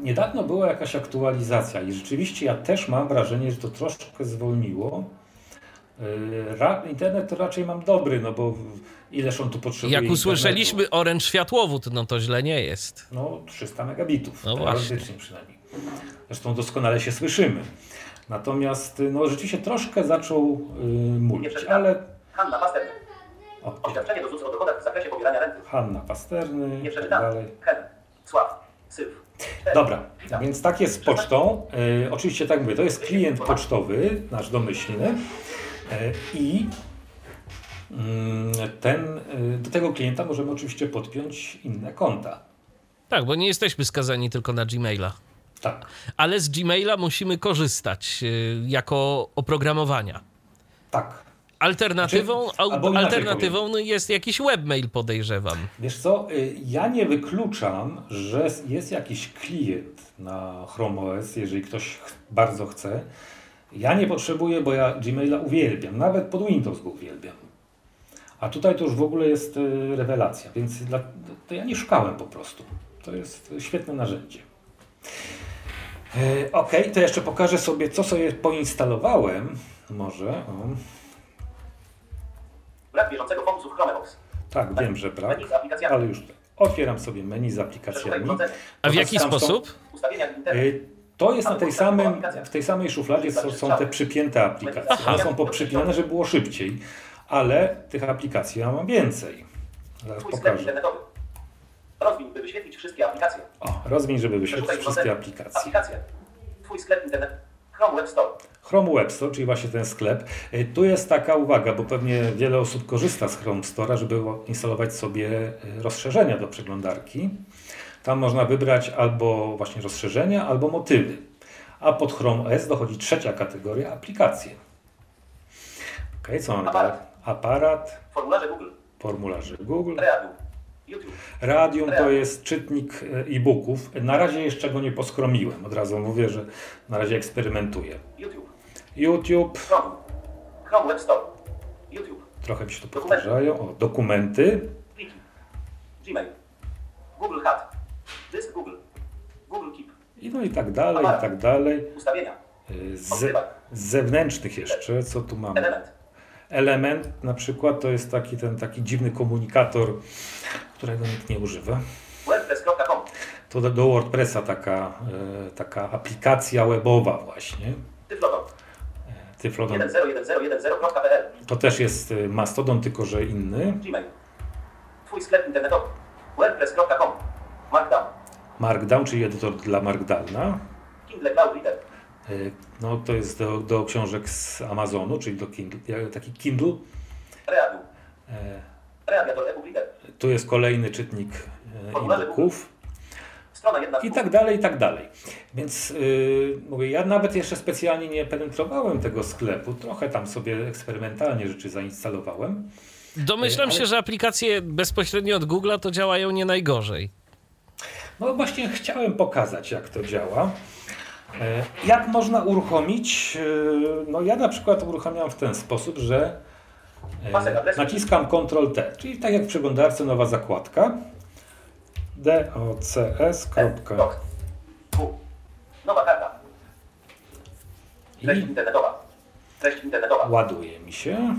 Niedawno była jakaś aktualizacja i rzeczywiście ja też mam wrażenie, że to troszkę zwolniło. Yy, internet to raczej mam dobry, no bo ileż on tu potrzebuje jak internetu? usłyszeliśmy Orange światłowód, no to źle nie jest. No 300 megabitów, No teoretycznie przynajmniej. Zresztą doskonale się słyszymy. Natomiast y, no rzeczywiście troszkę zaczął yy, muleć, ale... Hanna. Oświadczenie do ZUS o dochodach w zakresie pobierania renty. Hanna Pasterny Nie tak przeczytamy. dalej. Hen. Sław. Cztery. Dobra, więc tak jest z pocztą. E, oczywiście tak mówię, to jest klient pocztowy, nasz domyślny. E, I mm, ten, e, do tego klienta możemy oczywiście podpiąć inne konta. Tak, bo nie jesteśmy skazani tylko na Gmaila. Tak, Ale z Gmaila musimy korzystać y, jako oprogramowania. tak. Alternatywą, Znaczy, inaczej alternatywą no, jest jakiś webmail, podejrzewam. Wiesz co, y, ja nie wykluczam, że jest jakiś klient na Chrome OS, jeżeli ktoś bardzo chce. Ja nie potrzebuję, bo ja Gmaila uwielbiam, nawet pod Windows go uwielbiam. A tutaj to już w ogóle jest y, rewelacja, więc dla, to ja nie szukałem po prostu. To jest świetne narzędzie. Ok, to jeszcze pokażę sobie, co sobie poinstalowałem. Może. O. Brak bieżącego fokusu w Chromebox. Tak, wiem, że brak, ale już. Otwieram sobie menu z aplikacjami. A w jaki sposób? Y, To jest na tej samym, w tej samej szufladzie są, są te przypięte aplikacje. Aha. One są poprzypinane, żeby było szybciej, ale tych aplikacji ja mam więcej. Zaraz Twój sklep pokażę. internetowy. Rozwiń, by wyświetlić wszystkie aplikacje. O, rozwiń, żeby wyświetlić wszystkie aplikacje. Aplikacje. Twój sklep internet. Chrome Web Store. Chrome Web Store, czyli właśnie ten sklep. Y, Tu jest taka uwaga, bo pewnie wiele osób korzysta z Chrome Store'a, żeby instalować sobie y, rozszerzenia do przeglądarki. Tam można wybrać albo właśnie rozszerzenia, albo motywy. A pod Chrome OS dochodzi trzecia kategoria aplikacje. Ok, co mamy Aparat. Aparat, Formularze Google. formularze Google. Radium to jest czytnik e, e-booków. Na razie jeszcze go nie poskromiłem. Od razu mówię, że na razie eksperymentuję. YouTube. Chrome. Web Store. YouTube. trochę mi się tu Dokumenty. powtarzają. O, dokumenty. Pliki. Gmail. Google Hat. Dysk Google. Google Keep. I no i tak dalej, i tak dalej. Ustawienia. E, Z, z zewnętrznych jeszcze, co tu mamy? Element. Element na przykład to jest taki ten taki dziwny komunikator, którego nikt nie używa. WordPress.com. To do, do WordPressa taka, e, taka aplikacja webowa właśnie. Tyflodon. Tyflodon 101010.pl. to też jest e, Mastodon, tylko że inny. Gmail. Twój sklep internetowy. WordPress.com. Markdown. Markdown, czyli edytor dla Markdowna. Kindle Cloud Reader. E, No, to jest do, do książek z Amazonu, czyli do Kindle, taki Kindle. Reagium. E, Reagiator e-book. Tu jest kolejny czytnik e, e-booków. I tak dalej, i tak dalej. Więc yy, mówię, ja nawet jeszcze specjalnie nie penetrowałem tego sklepu. Trochę tam sobie eksperymentalnie rzeczy zainstalowałem. Domyślam Ale- się, że aplikacje bezpośrednio od Google'a to działają nie najgorzej. No właśnie chciałem pokazać, jak to działa. E, Jak można uruchomić? e, No ja na przykład uruchamiam w ten sposób, że e, naciskam Ctrl T, czyli tak jak w przeglądarce nowa zakładka. docs. Nowa karta. Treść internetowa. Treść internetowa. ładuje mi się.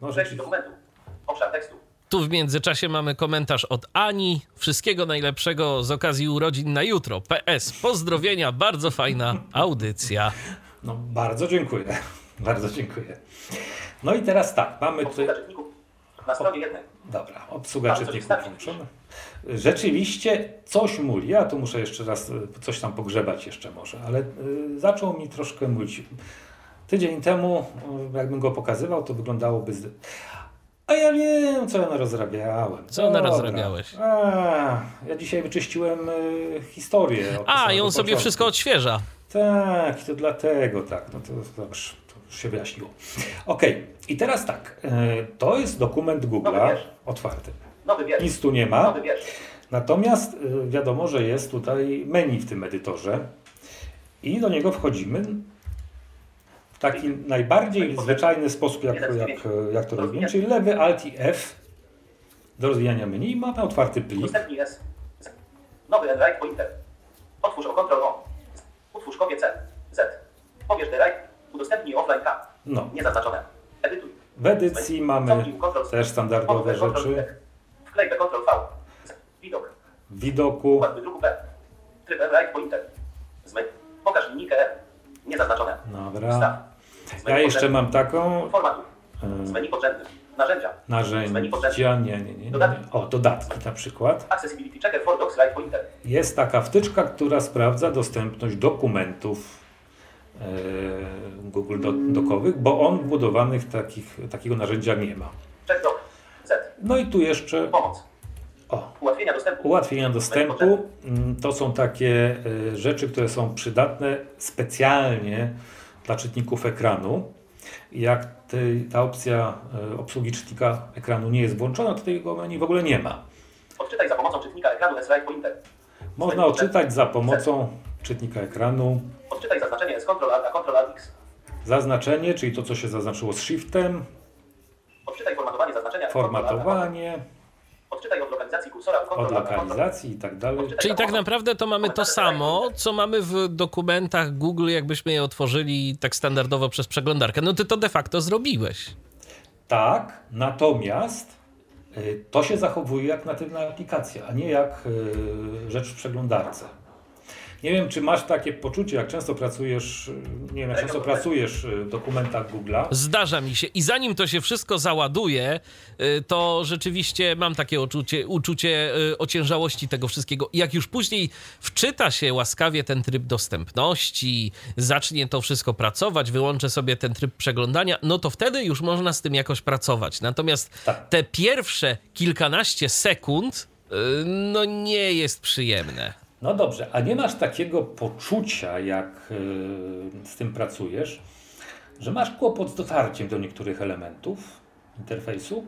No, Treść dokumentu. Obszar tekstu. Tu w międzyczasie mamy komentarz od Ani. Wszystkiego najlepszego z okazji urodzin na jutro. PS. Pozdrowienia, bardzo fajna audycja. No, bardzo dziękuję. (laughs) Bardzo dziękuję. No i teraz tak, mamy tutaj. Na stronie jednej. Dobra, obsługa czytników włączona. Rzeczywiście coś muli. Ja tu muszę jeszcze raz y, coś tam pogrzebać jeszcze może, ale y, zaczął mi troszkę mulić. Tydzień temu, y, jakbym go pokazywał, to wyglądało z... A ja wiem, co ja narozrabiałem. Co narozrabiałeś? A, ja dzisiaj wyczyściłem y, historię. A, i on sobie początku. wszystko odświeża. Tak, to dlatego tak. No to dobrze, to już się wyjaśniło. Okej, i teraz tak. y, To jest dokument Google'a otwarty. Nowy wiersz. Nic tu nie ma. Natomiast y, wiadomo, że jest tutaj menu w tym edytorze i do niego wchodzimy w taki najbardziej zwyczajny sposób, jak, jak, jak to robimy, czyli lewy Alt i F do rozwijania menu i mamy otwarty plik. Udostępnij S. Nowy write pointer. Otwórz o Ctrl O. Utwórz kopię C. Z. Pobierz write. Udostępnij offline K. No. Niezaznaczone. Edytuj. W edycji mamy też standardowe rzeczy. Wklej Ctrl V. Widok. Widoku Układ wydruku P. Tryb write pointer. Zmyj. Pokaż linijkę R. Niezaznaczone. Dobra. Wstaw. Ja jeszcze mam taką Formatu. Z menu podrzędnym. Narzędzia. Narzędzia, nie, nie, nie, nie. O, dodatki na przykład. Accessibility checker for docs write pointer. Jest taka wtyczka, która sprawdza dostępność dokumentów e, Google do, Docowych, bo on wbudowanych takich, takiego narzędzia nie ma. Check doc. Z. No i tu jeszcze Pomoc. o, Ułatwienia dostępu. ułatwienia dostępu. Mm, To są takie e, rzeczy, które są przydatne specjalnie dla czytników ekranu. Jak tej- ta opcja e, obsługi czytnika ekranu nie jest włączona, to tego menu w ogóle nie ma. Odczytaj za pomocą czytnika ekranu S write pointer. Można odczytać za pomocą czytnika ekranu Odczytaj zaznaczenie S Ctrl a Ctrl X. Zaznaczenie, czyli to, co się zaznaczyło z shiftem, Odczytaj formatowanie zaznaczenia formatowanie, Odczytaj od lokalizacji kursora Ctrl od lokalizacji i tak dalej. Czyli tak naprawdę to mamy to samo, co mamy w dokumentach Google, jakbyśmy je otworzyli tak standardowo przez przeglądarkę. No ty to de facto zrobiłeś. Tak, natomiast y, to się zachowuje jak natywna aplikacja, a nie jak y, rzecz w przeglądarce. Nie wiem, czy masz takie poczucie, jak często pracujesz, y, nie wiem, jak często pracujesz y, w dokumentach Google'a. Zdarza mi się. I zanim to się wszystko załaduje, y, to rzeczywiście mam takie uczucie, uczucie ociężałości tego wszystkiego. I jak już później wczyta się łaskawie ten tryb dostępności, zacznie to wszystko pracować, wyłączę sobie ten tryb przeglądania, no to wtedy już można z tym jakoś pracować. Natomiast Tak. te pierwsze kilkanaście sekund, no nie jest przyjemne. No dobrze, a nie masz takiego poczucia, jak y, z tym pracujesz, że masz kłopot z dotarciem do niektórych elementów interfejsu?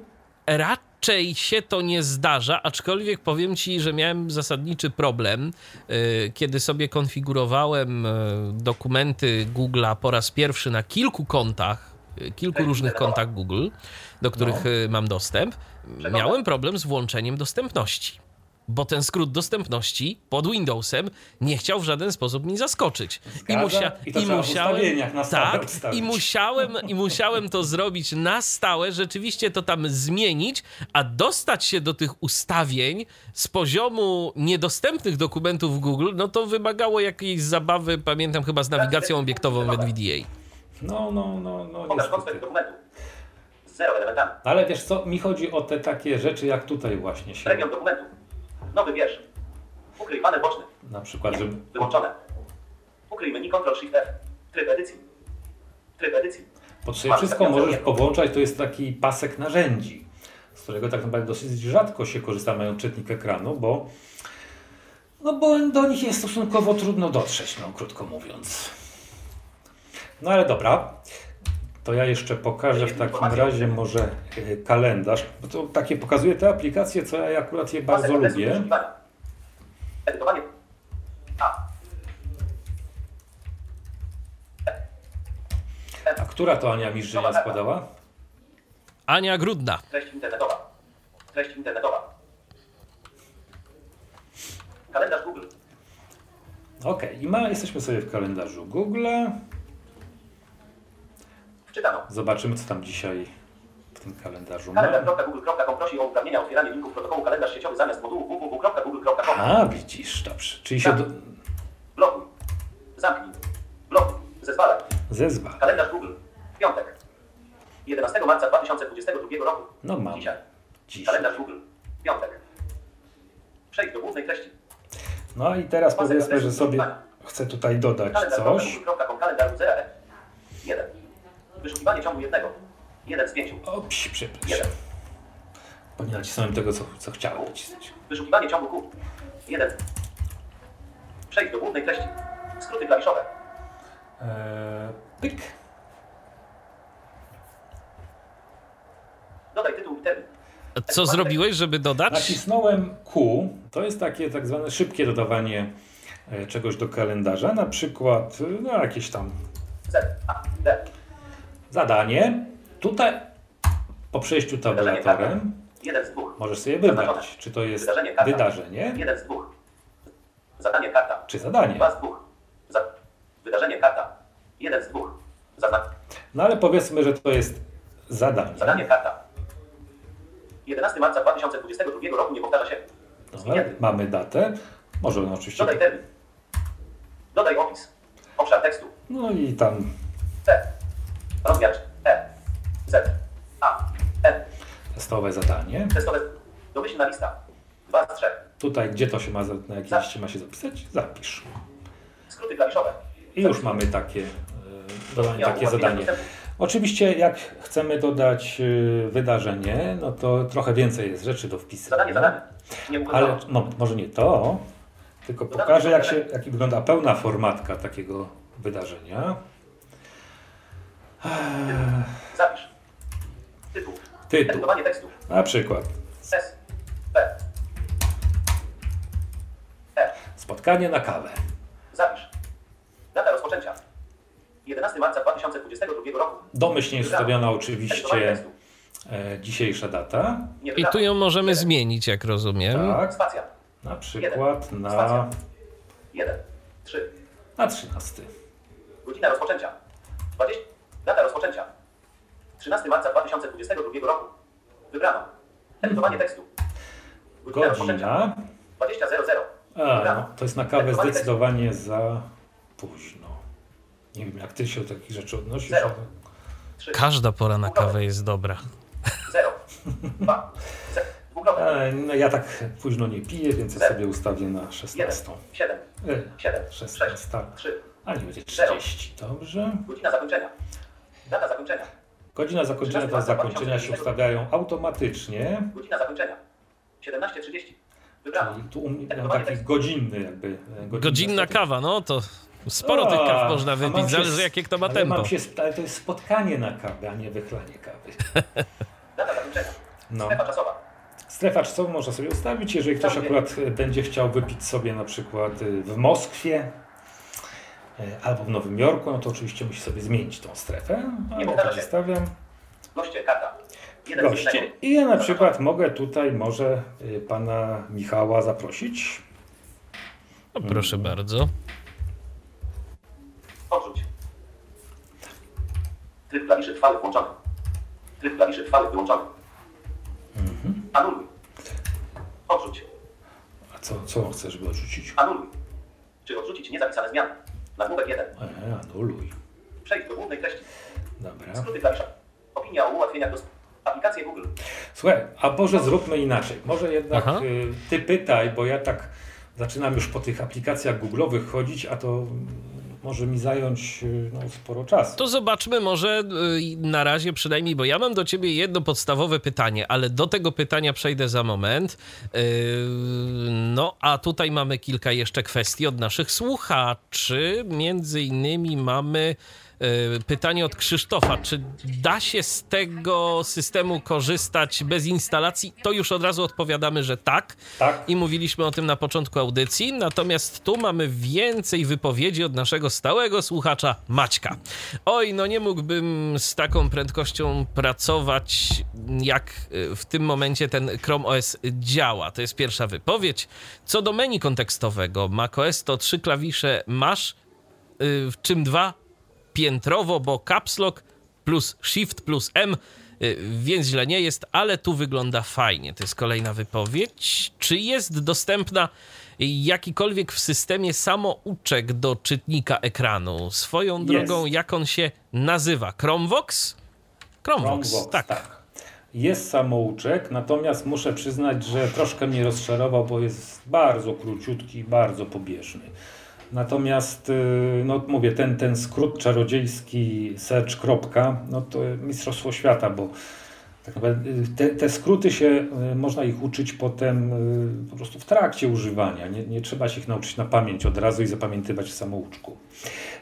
Raczej się to nie zdarza, aczkolwiek powiem ci, że miałem zasadniczy problem, y, kiedy sobie konfigurowałem y, dokumenty Google'a po raz pierwszy na kilku kontach, kilku różnych kontach Google, do których y, mam dostęp. Miałem problem z włączeniem dostępności. Bo ten skrót dostępności pod Windowsem nie chciał w żaden sposób mi zaskoczyć. Zgadza. I w ustawieniach na stałe tak, i musiałem, i musiałem to zrobić na stałe, rzeczywiście to tam zmienić, a dostać się do tych ustawień z poziomu niedostępnych dokumentów Google, no to wymagało jakiejś zabawy, pamiętam chyba z nawigacją obiektową w NVDA. No, no, no, no. Ale wiesz co, mi chodzi o te takie rzeczy, jak tutaj właśnie się, Region dokumentu. Nowy wiersz. Ukryj panel boczny. na przykład, że Wyłączone. Ukryj menu Ctrl Shift F. Tryb edycji. Tryb edycji. pod wszystko możesz powłączać, to jest taki pasek narzędzi, z którego tak naprawdę dosyć rzadko się korzysta mając czytnik ekranu, bo no bo do nich jest stosunkowo trudno dotrzeć, no krótko mówiąc. No ale dobra, to ja jeszcze pokażę w takim razie może e, kalendarz, bo to takie pokazuje te aplikacje, co ja akurat je bardzo lubię. A. Która to Ania Mistrzynia składała? Ania Grudna. Treść internetowa. Treść internetowa. Kalendarz Google. Okej, i ma, jesteśmy sobie w kalendarzu Google. Wczytano. Zobaczymy, co tam dzisiaj w tym kalendarzu ma. Kalendarz.google.com prosi o uprawnienia otwieranie linków protokołu kalendarz sieciowy zamiast modułu www.google.com. A, widzisz, dobrze. Czyli się do... Blokuj. Zamknij. Blokuj. Zezwalaj. zezwa. Kalendarz Google. Piątek. 11 marca 2022 roku. No mam. Dzisiaj. Dziś. Kalendarz Google. Piątek. Przejdź do głównej treści. No i teraz powiedzmy, że sobie chcę tutaj dodać coś. Kalendarz.google.com Kalendarz 0 1. Wyszukiwanie ciągu jednego. 1 z 5. O, psi, przepraszam. 1. Bo nie nacisnąłem tego, co, co chciałem nacisnąć. Wyszukiwanie ciągu Q. 1. Przejdź do głównej treści. Skróty klawiszowe. Eee, pyk. Dodaj tytuł i termin. Co zrobiłeś, żeby dodać? Nacisnąłem Q. To jest takie tak zwane szybkie dodawanie e, czegoś do kalendarza. Na przykład, e, no jakieś tam Z. A. D. zadanie. Tutaj po przejściu tabulatorem 1 z 2. możesz sobie wybrać, czy to jest Wydarzenie karta. wydarzenie, 1 z 2. Zadanie karta. czy zadanie. 2 z 2. Za... Wydarzenie karta. 1 z 2. Zazna... No ale powiedzmy, że to jest zadanie. Zadanie karta. 11 marca 2022 roku nie powtarza się. Dobra, mamy datę. Może on oczywiście. Dodaj termin. Dodaj opis. Obszar tekstu. No i tam C. Rozmiar E. Z. A. N. testowe zadanie. Testowe. Domyślna lista. 2 z 3. Tutaj, gdzie to się ma, na jakiej liście ma się zapisać, zapisz. Skróty klawiszowe. I już mamy takie, e, dodane takie zadanie. Oczywiście, jak chcemy dodać e, wydarzenie, no to trochę więcej jest rzeczy do Zadanie, wpisania. zadanie. Nie Ale no, może nie to, tylko pokażę, jak, się, jak wygląda pełna formatka takiego wydarzenia. Zapisz. Tytuł. Tytuł. Edytowanie tekstu. Na przykład S. P. E. spotkanie na kawę. Zapisz. Data rozpoczęcia. 11 marca 2022 roku. Domyślnie jest ustawiona oczywiście e, dzisiejsza data. Nie I tu ją możemy Jeden. zmienić, jak rozumiem. Tak, Spacja. na przykład na, Spacja. 1. 3. na 13. Godzina rozpoczęcia. 20. Data rozpoczęcia. 13 marca 2022 roku. Wybrano. Edytowanie tekstu. Godzina rozpoczęcia. Godzina. 20.00. A, Wybrano. no, to jest na kawę Edytowanie tekstu. zdecydowanie za późno. Nie wiem, jak ty się do takich rzeczy odnosisz, Zero. ale... Każda pora na kawę jest dobra. 0. 2. (laughs) Dwukropek. E, No, ja tak późno nie piję, więc ja Zero. sobie ustawię na 1. 16. 7. E, 7. 16. 6. 3. A nie będzie Zero. 30. Dobrze. Godzina zakończenia. Data zakończenia. Godzina zakończenia to zakończenia się ustawiają automatycznie. Godzina zakończenia. 17.30. Wybrano. Czyli tu u mnie mam taki godzinny jakby. e, Godzinna kawa, no to sporo tych A, kaw można wypić, się zależy s- jakie kto ma ale tempo. Mam się, ale to jest spotkanie na kawę, a nie wychlanie kawy. (laughs) Data zakończenia. No. Strefa czasowa. Strefa czasowa można sobie ustawić, jeżeli ktoś akurat e, będzie chciał wypić sobie na przykład e, w Moskwie albo w Nowym Jorku, no to oczywiście musi sobie zmienić tą strefę. Ale powtarza tak się. zostawiam Goście, z goście. I ja na przykład mogę tutaj może e, pana Michała zaprosić. No, proszę bardzo. Odrzuć. Tryb klawiszy trwały włączony. Tryb klawiszy trwały wyłączony. Anuluj. Odrzuć. A co, co on chce, żeby odrzucić? Anuluj. Czy odrzucić niezapisane zmiany? Nagłówek 1. E, anuluj. Przejdź do głównej treści. Dobra. Skróty klawisza. Opinia o ułatwieniach do aplikacje Google. Słuchaj, a może zróbmy inaczej. Może jednak Aha. y, ty pytaj, bo ja tak zaczynam już po tych aplikacjach Google'owych chodzić, a to może mi zająć y, no, sporo czasu. To zobaczmy może y, na razie przynajmniej, bo ja mam do ciebie jedno podstawowe pytanie, ale do tego pytania przejdę za moment. Yy, No, a tutaj mamy kilka jeszcze kwestii od naszych słuchaczy. Między innymi mamy y, pytanie od Krzysztofa. Czy da się z tego systemu korzystać bez instalacji? To już od razu odpowiadamy, że tak. Tak? I mówiliśmy o tym na początku audycji. Natomiast tu mamy więcej wypowiedzi od naszego stałego słuchacza Maćka. Oj, no nie mógłbym z taką prędkością pracować, jak y, w tym momencie ten Chrome OS działa. To jest pierwsza wypowiedź. Co do menu kontekstowego, macOS to trzy klawisze masz, y, w czym dwa piętrowo, bo caps lock plus shift plus M, y, więc źle nie jest, ale tu wygląda fajnie. To jest kolejna wypowiedź. Czy jest dostępna jakikolwiek w systemie samouczek do czytnika ekranu? Swoją drogą, jak on się nazywa? Chromevox? Chromevox, Chromebox, tak. Jest samouczek, natomiast muszę przyznać, że troszkę mnie rozczarował, bo jest bardzo króciutki, bardzo pobieżny. Natomiast, y, no mówię, ten, ten skrót czarodziejski search. kropka, No to mistrzostwo świata, bo tak naprawdę y, te, te skróty się, y, można ich uczyć potem po prostu w trakcie używania. Nie, nie trzeba się ich nauczyć na pamięć od razu i zapamiętywać w samouczku.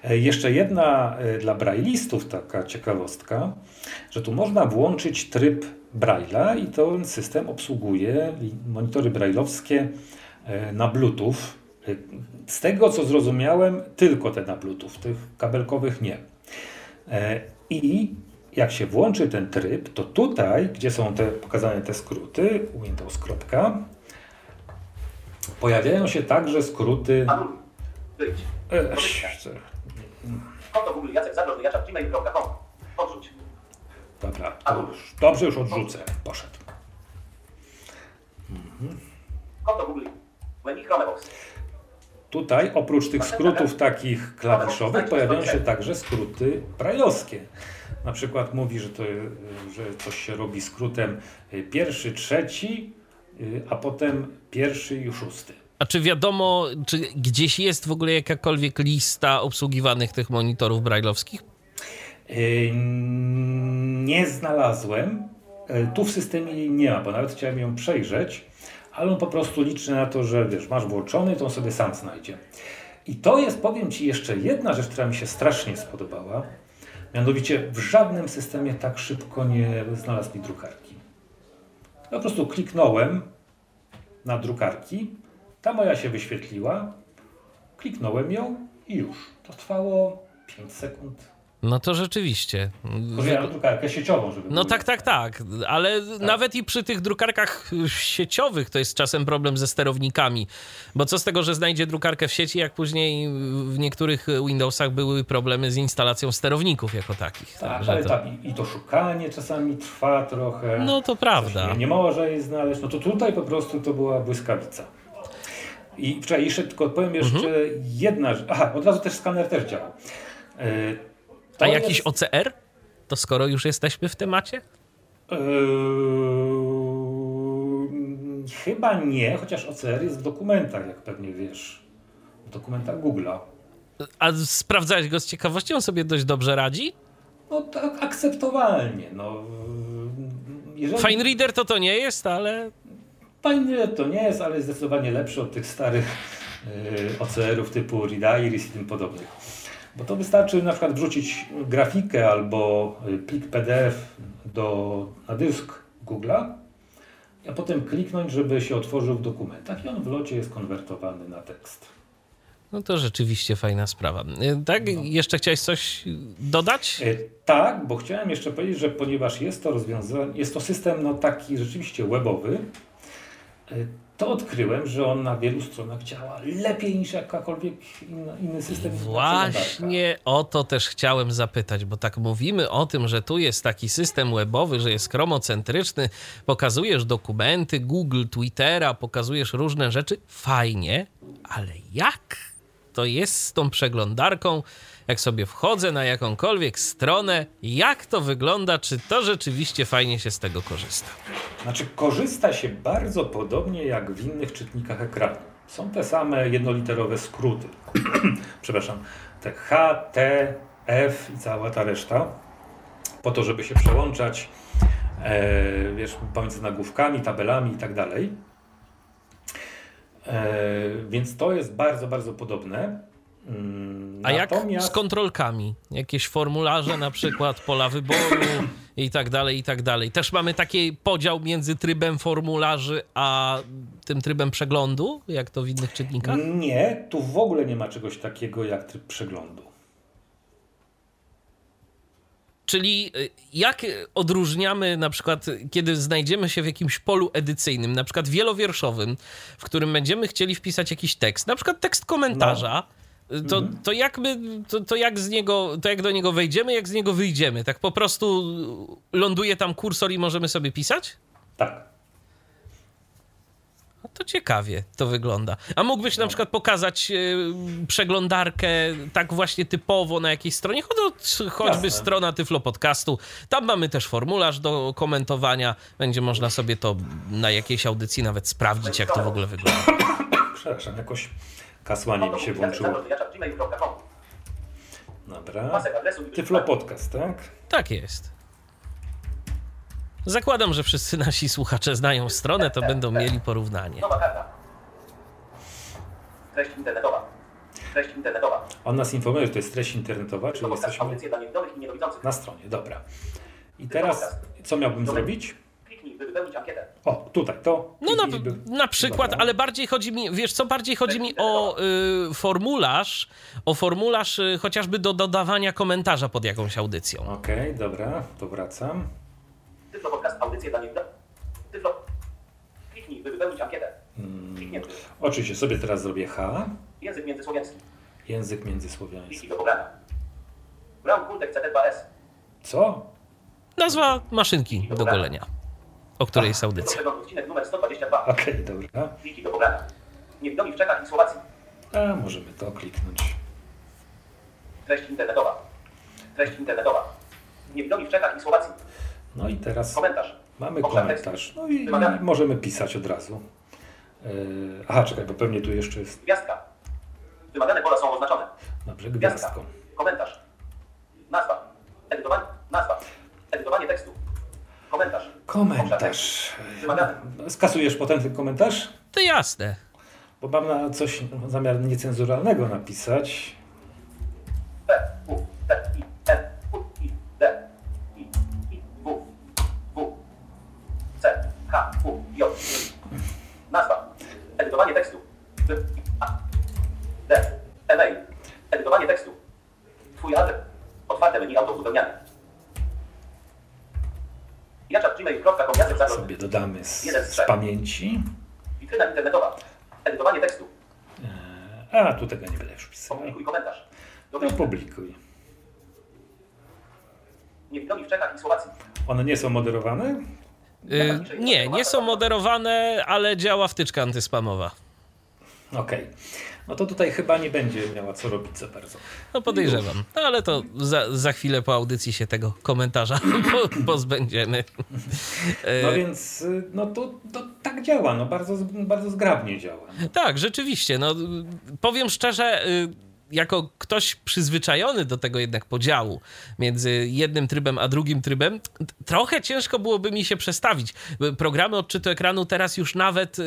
E, Jeszcze jedna e, dla braillistów taka ciekawostka, że tu można włączyć tryb Braille'a i ten system obsługuje monitory brailleowskie e, na Bluetooth. E, Z tego co zrozumiałem, tylko te na Bluetooth, tych kabelkowych nie. E, I jak się włączy ten tryb, to tutaj, gdzie są te pokazane te skróty, Windows kropka, pojawiają się także skróty. Wyjdź. E, Konto Google Jacek Jacza gmail.com. Odrzuć. Dobra, już, dobrze już odrzucę. Poszedł. Konto Google. Menu Chromebox. Tutaj oprócz tych skrótów takich klawiszowych pojawiają się także skróty brajlowskie. Na przykład mówi, że, to, że coś się robi skrótem y, pierwszy, trzeci, y, a potem pierwszy i szósty. A czy wiadomo, czy gdzieś jest w ogóle jakakolwiek lista obsługiwanych tych monitorów brailleowskich? Y, Nie znalazłem. Tu w systemie jej nie ma, bo nawet chciałem ją przejrzeć, ale on po prostu liczy na to, że wiesz, masz włączony, to on sobie sam znajdzie. I to jest, powiem Ci, jeszcze jedna rzecz, która mi się strasznie spodobała. Mianowicie w żadnym systemie tak szybko nie znalazł mi drukarki. Po prostu kliknąłem na drukarki, ta moja się wyświetliła, kliknąłem ją i już. To trwało 5 sekund, No to rzeczywiście. Mam drukarkę sieciową, żeby No tak, tak, tak, ale nawet i przy tych drukarkach sieciowych to jest czasem problem ze sterownikami, bo co z tego, że znajdzie drukarkę w sieci, jak później w niektórych Windowsach były problemy z instalacją sterowników jako takich. Tak, Także ale to... tak, i, to szukanie czasami trwa trochę. No to prawda. Coś Nie może jej znaleźć. No to tutaj po prostu to była błyskawica. I wczoraj jeszcze tylko odpowiem jeszcze Mhm. jedna rzecz. Aha, od razu też skaner też działa. To A jakiś jest- OCR? To skoro już jesteśmy w temacie? Eee, chyba nie, chociaż OCR jest w dokumentach, jak pewnie wiesz. W dokumentach Google'a. A sprawdzałeś go z ciekawością? On sobie dość dobrze radzi? No tak akceptowalnie. No, jeżeli... Fine Reader to to nie jest, ale Fajny to nie jest, ale jest zdecydowanie lepszy od tych starych yy, OCR-ów typu Redairis i tym podobnych. Bo to wystarczy na przykład wrzucić grafikę albo y, plik PDF do, na dysk Google'a, a potem kliknąć, żeby się otworzył w dokumentach i on w locie jest konwertowany na tekst. no to rzeczywiście fajna sprawa. Y, Tak, jeszcze chciałeś coś dodać? Y, Tak, bo chciałem jeszcze powiedzieć, że ponieważ jest to rozwiązanie, jest to system no, taki rzeczywiście webowy, to odkryłem, że on na wielu stronach działa lepiej niż jakakolwiek inna, inny system. Właśnie o to też chciałem zapytać, bo tak mówimy o tym, że tu jest taki system webowy, że jest chromocentryczny, pokazujesz dokumenty, Google, Twittera, pokazujesz różne rzeczy. Fajnie, ale jak to jest z tą przeglądarką? Jak sobie wchodzę na jakąkolwiek stronę, jak to wygląda? Czy to rzeczywiście fajnie się z tego korzysta? Znaczy korzysta się bardzo podobnie jak w innych czytnikach ekranu. Są te same jednoliterowe skróty. (clears throat) Przepraszam. Te H, T, F i cała ta reszta. Po to, żeby się przełączać e, wiesz, pomiędzy nagłówkami, tabelami i tak dalej. E, więc to jest bardzo, bardzo podobne. Mm, A jak z natomiast- kontrolkami? Jakieś formularze, na przykład pola wyboru i tak dalej, i tak dalej. Też mamy taki podział między trybem formularzy a tym trybem przeglądu, jak to w innych czytnikach? Nie, tu w ogóle nie ma czegoś takiego jak tryb przeglądu. Czyli y, jak odróżniamy na przykład, kiedy znajdziemy się w jakimś polu edycyjnym, na przykład wielowierszowym, w którym będziemy chcieli wpisać jakiś tekst, na przykład tekst komentarza, y, to, to, jak my, to, to jak z niego, to jak do niego wejdziemy, jak z niego wyjdziemy? Tak po prostu ląduje tam kursor i możemy sobie pisać? Tak. A to ciekawie to wygląda. A mógłbyś na przykład pokazać y, przeglądarkę tak właśnie typowo na jakiejś stronie, Choć- choćby Jasne. strona Tyflo Podcastu. Tam mamy też formularz do komentowania. Będzie można sobie to na jakiejś audycji nawet sprawdzić, jak to w ogóle wygląda. Przepraszam, jakoś kasłanie mi się włączyło. Dobra. Tyflo Podcast, tak? Tak jest. Zakładam, że wszyscy nasi słuchacze znają stronę, to będą mieli porównanie. Nowa karta. Treść internetowa. Treść internetowa. On nas informuje, że to jest treść internetowa, czyli jesteśmy na stronie. Dobra. I teraz co miałbym zrobić? Kliknij, by wypełnić ankietę. O, tutaj, to. No na, na przykład, Dobra. ale bardziej chodzi mi, wiesz co, bardziej chodzi mi o y, formularz, o formularz y, chociażby do dodawania komentarza pod jakąś audycją. Okej, dobra, to wracam. Tyflo Podcast, audycje dla niewidomych. Tyflo. Kliknij, by wypełnić ankietę. Hmm. Kliknięty. Oczywiście sobie teraz zrobię H, Język międzysłowiański. język międzysłowiański. Pliki do pobrania. Brown Kultek CT2S. Co? Nazwa maszynki do golenia, o której jest audycja. Odcinek numer 122. Okej, dobra. Pliki do pobrania. Niewidomi w Czechach i Słowacji. A możemy to kliknąć. Treść internetowa. Treść internetowa. Niewidomi w Czechach i Słowacji. No i teraz Komentarz. mamy Obszar komentarz. No i, możemy pisać od razu. Yy, aha, czekaj, bo pewnie tu jeszcze jest. Gwiazdka. Wymagane pola są oznaczone. Dobrze, Gwiazdka. gwiazdką. Komentarz. Nazwa. Edytowanie. Nazwa. Edytowanie tekstu. Komentarz. Komentarz. Skasujesz potem ten komentarz? To jasne. Bo mam na coś zamiar niecenzuralnego napisać. P, U, T, I, N, U, I, D, I, I, W, W, C, H, U, J. Nazwa. Edytowanie tekstu. D, e-mail. Edytowanie tekstu. Twój adres. Otwarte menu dodamy z, Jeden z z pamięci. Witryna internetowa. Edytowanie tekstu. A, tu tego nie będę już pisał. Opublikuj komentarz. No publikuj. Niewidomi w Czechach i Słowacji. One nie są moderowane? Y, nie, nie są moderowane, ale działa wtyczka antyspamowa. Okej. No to tutaj chyba nie będzie miała co robić za bardzo. No podejrzewam. No ale to za, za chwilę po audycji się tego komentarza (laughs) po, pozbędziemy. No E, więc y, no to, to tak działa, no bardzo, bardzo zgrabnie działa. Tak, rzeczywiście. No, powiem szczerze, y, jako ktoś przyzwyczajony do tego jednak podziału między jednym trybem a drugim trybem, trochę ciężko byłoby mi się przestawić. Programy odczytu ekranu teraz już nawet y,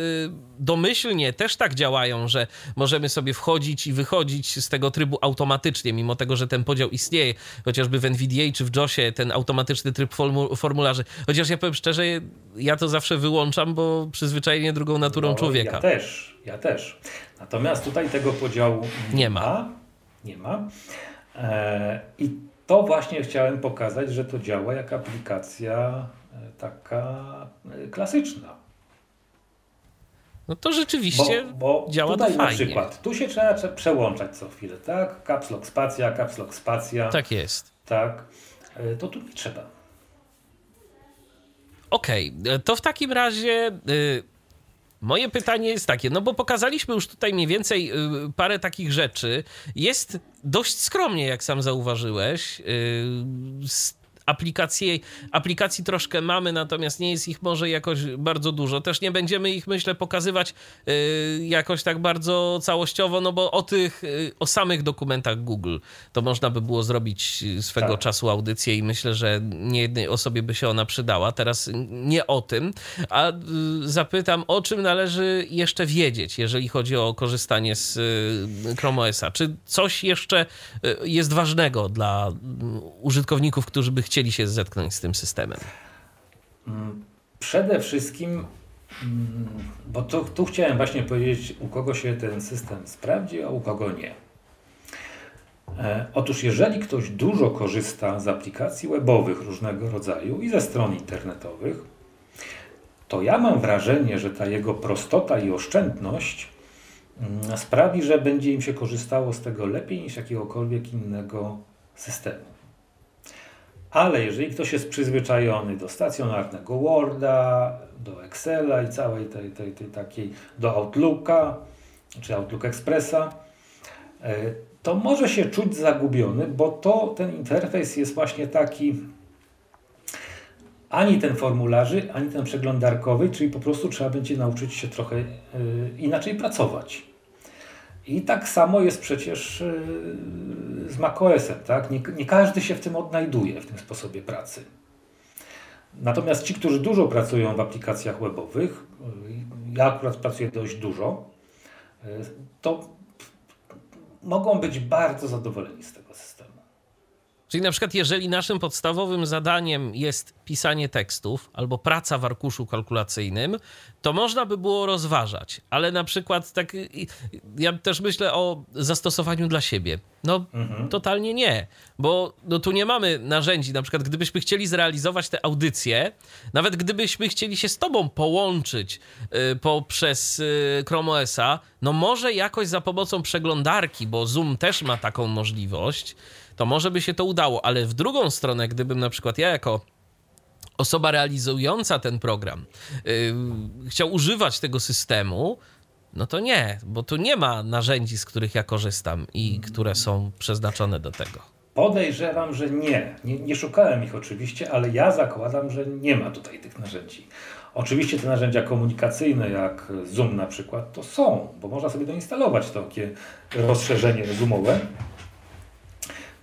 domyślnie też tak działają, że możemy sobie wchodzić i wychodzić z tego trybu automatycznie, mimo tego, że ten podział istnieje, chociażby w NVDA czy w JOSie ten automatyczny tryb formu- formularzy. Chociaż ja powiem szczerze, ja to zawsze wyłączam, bo przyzwyczajenie drugą naturą No, człowieka. Ja też, ja też. Natomiast tutaj tego podziału Nie ma. Nie ma. E, I to właśnie chciałem pokazać, że to działa jak aplikacja e, taka e, klasyczna. No to rzeczywiście Bo, bo działa tutaj to na fajnie. przykład, tu się trzeba prze- przełączać co chwilę, tak? Caps lock spacja, caps lock spacja, tak. Tak jest. E, To tu nie trzeba. Okej, e, to w takim razie y, moje pytanie jest takie, no bo pokazaliśmy już tutaj mniej więcej y, parę takich rzeczy. Jest dość skromnie, jak sam zauważyłeś. Y, aplikacji, aplikacji troszkę mamy, natomiast nie jest ich może jakoś bardzo dużo. Też nie będziemy ich, myślę, pokazywać y, jakoś tak bardzo całościowo, no bo o tych, y, o samych dokumentach Google to można by było zrobić y, swego Tak. czasu audycję i myślę, że nie jednej osobie by się ona przydała. Teraz nie o tym, a y, zapytam, o czym należy jeszcze wiedzieć, jeżeli chodzi o korzystanie z y, Chrome OS-a. Czy coś jeszcze y, jest ważnego dla użytkowników, którzy by chcieli się zetknąć z tym systemem? Przede wszystkim, mm, bo tu, tu chciałem właśnie powiedzieć, u kogo się ten system sprawdzi, a u kogo nie. E, Otóż, jeżeli ktoś dużo korzysta z aplikacji webowych różnego rodzaju i ze stron internetowych, to ja mam wrażenie, że ta jego prostota i oszczędność mm, sprawi, że będzie im się korzystało z tego lepiej niż jakiegokolwiek innego systemu. Ale jeżeli ktoś jest przyzwyczajony do stacjonarnego Worda, do Excela i całej tej, tej, tej takiej, do Outlooka czy Outlook Expressa, e, to może się czuć zagubiony, bo to ten interfejs jest właśnie taki ani ten formularzy, ani ten przeglądarkowy, czyli po prostu trzeba będzie nauczyć się trochę e, inaczej pracować. I tak samo jest przecież e, z macOS-em, tak? Nie, nie każdy się w tym odnajduje, w tym sposobie pracy. Natomiast ci, którzy dużo pracują w aplikacjach webowych, y, ja akurat pracuję dość dużo, y, to mogą być bardzo zadowoleni z tego systemu. Czyli na przykład, jeżeli naszym podstawowym zadaniem jest pisanie tekstów albo praca w arkuszu kalkulacyjnym, to można by było rozważać, ale na przykład tak, ja też myślę o zastosowaniu dla siebie. No, totalnie nie, bo no, tu nie mamy narzędzi. Na przykład, gdybyśmy chcieli zrealizować te audycje, nawet gdybyśmy chcieli się z tobą połączyć y, poprzez y, Chrome OS-a, no może jakoś za pomocą przeglądarki, bo Zoom też ma taką możliwość, to może by się to udało, ale w drugą stronę, gdybym na przykład ja jako osoba realizująca ten program yy, chciał używać tego systemu, no to nie, bo tu nie ma narzędzi, z których ja korzystam i które są przeznaczone do tego. Podejrzewam, że nie. nie. Nie szukałem ich oczywiście, ale ja zakładam, że nie ma tutaj tych narzędzi. Oczywiście te narzędzia komunikacyjne, jak Zoom na przykład, to są, bo można sobie doinstalować takie rozszerzenie zoomowe.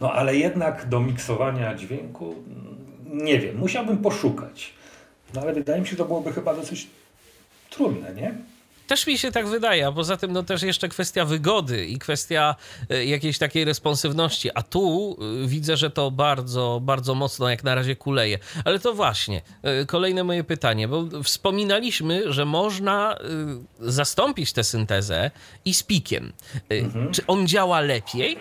No ale jednak do miksowania dźwięku, nie wiem, musiałbym poszukać. No ale wydaje mi się, że to byłoby chyba dosyć trudne, nie? Też mi się tak wydaje, a poza tym no też jeszcze kwestia wygody i kwestia y, jakiejś takiej responsywności, a tu y, widzę, że to bardzo, bardzo mocno jak na razie kuleje. Ale to właśnie, y, kolejne moje pytanie, bo wspominaliśmy, że można zastąpić tę syntezę i z pikiem. Y, Czy on działa lepiej?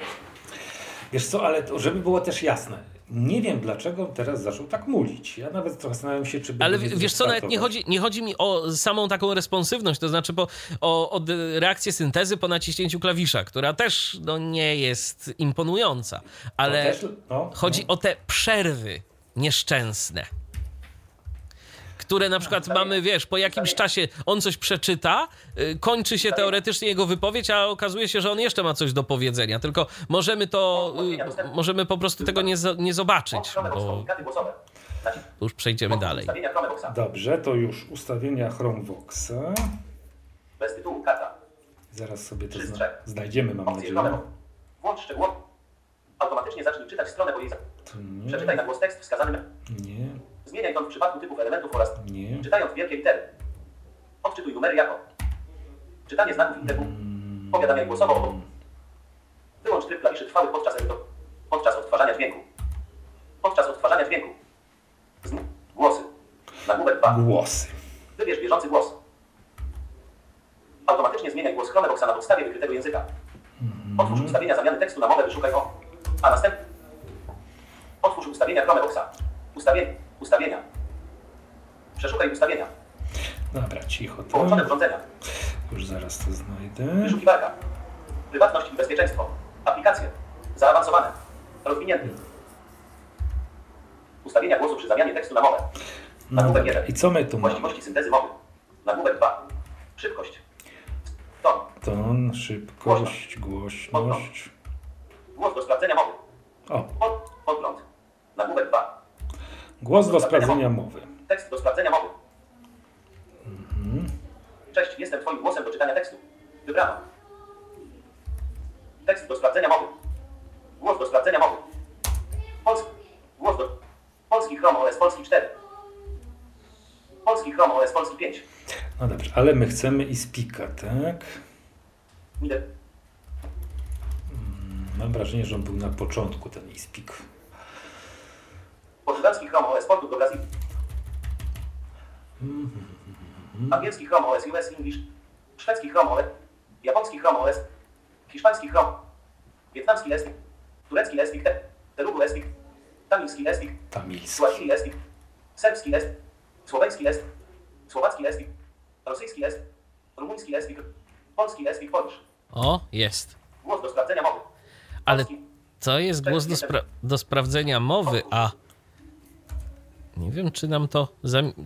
Wiesz co, ale to, żeby było też jasne, nie wiem dlaczego teraz zaczął tak mulić. Ja nawet zastanawiam się, czy Ale wiesz co, nawet nie chodzi, nie chodzi mi o samą taką responsywność, to znaczy po, o, o reakcję syntezy po naciśnięciu klawisza, która też no, nie jest imponująca, ale też, no, chodzi no. o te przerwy nieszczęsne. Które na przykład mamy, wiesz, po jakimś czasie on coś przeczyta, y, kończy się teoretycznie jego wypowiedź, a okazuje się, że on jeszcze ma coś do powiedzenia. Tylko możemy to, y, możemy po prostu tego nie, nie zobaczyć, bo komunikaty głosowe. Nacisk. już przejdziemy dalej. Dobrze, to już ustawienia Chromeboxa. Bez tytułu karta. Zaraz sobie to zna znajdziemy, mam nadzieję. Włącz szczegółowo. Automatycznie zacznij czytać stronę, bo jej Przeczytaj na głos tekst wskazany. nie, Zmieniaj ton w przypadku typów elementów oraz nie. czytając wielkie litery. Odczytuj numery jako. Czytanie znaków literu. Powiadamiaj głosowo Wyłącz tryb klawiszy trwałych podczas, podczas odtwarzania dźwięku. Podczas odtwarzania dźwięku. Zn- Głosy. Nagłówek 2. Głosy. Wybierz bieżący głos. Automatycznie zmieniaj głos Chromeboxa na podstawie wykrytego języka. Otwórz ustawienia zamiany tekstu na mowę, wyszukaj o. A następnie. Otwórz ustawienia Chromeboxa. Ustawienia. Ustawienia. Przeszukaj ustawienia. Dobra, cicho. Połączone To. urządzenia. Już zaraz to znajdę. Wyszukiwarka. Prywatność i bezpieczeństwo. Aplikacje. Zaawansowane. Rozwinięty. Ustawienia głosu przy zamianie tekstu na mowę. No Nagłówek dobra, 1. i co my tu mamy? Właściwości syntezy mowy. Nagłówek 2. Szybkość. Ton. Ton, szybkość, głośność. Głos do sprawdzenia mowy. O, Pod, podgląd. Nagłówek 2. głos do sprawdzenia mowy. Tekst do sprawdzenia mowy. Cześć, jestem Twoim głosem do czytania tekstu. Wybrano. Tekst do sprawdzenia mowy. Głos do sprawdzenia mowy. Polski. Głos do... Polski Chrome OS Polski 4. Polski Chrome OS Polski 5. No dobrze, ale my chcemy i spika, tak? Mide. Mam wrażenie, że on był na początku, ten ispik. Portugalski Chrome OS Portu do Brazylii. Angielski Chrome OS US English. Szwedzki Chrome OS. Japoński Chrome OS. Hiszpański Chrome. Wietnamski Espik. Turecki Espik. Te- Telugu Espik. Tamilski Espik. Tamilski. Swahili Espik. Serbski Espik. Słoweński Espik. Słowacki Espik. Rosyjski Espik. Rumuński Espik. Polski Espik Polish. O, jest. Głos do sprawdzenia mowy. Ale to jest głos do, spra- do sprawdzenia mowy, a nie wiem, czy nam, to